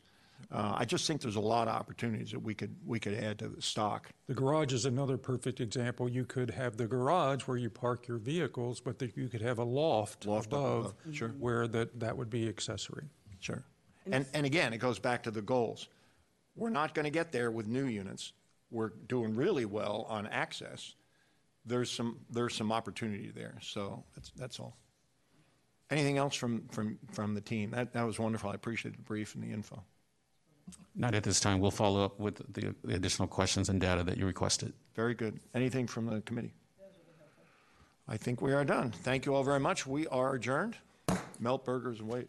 Uh, I just think there's a lot of opportunities that we could we could add to the stock. The garage is another perfect example. You could have the garage where you park your vehicles, but that you could have a loft Loft above above, sure. where that, that would be accessory. Sure. And, and again, it goes back to the goals. We're not going to get there with new units. We're doing really well on access. There's some, there's some opportunity there. So that's, that's all. Anything else from, from, from the team? That, that was wonderful. I appreciate the brief and the info. Not at this time. We'll follow up with the the additional questions and data that you requested. Very good. Anything from the committee? I think we are done. Thank you all very much. We are adjourned. Melt burgers and wait.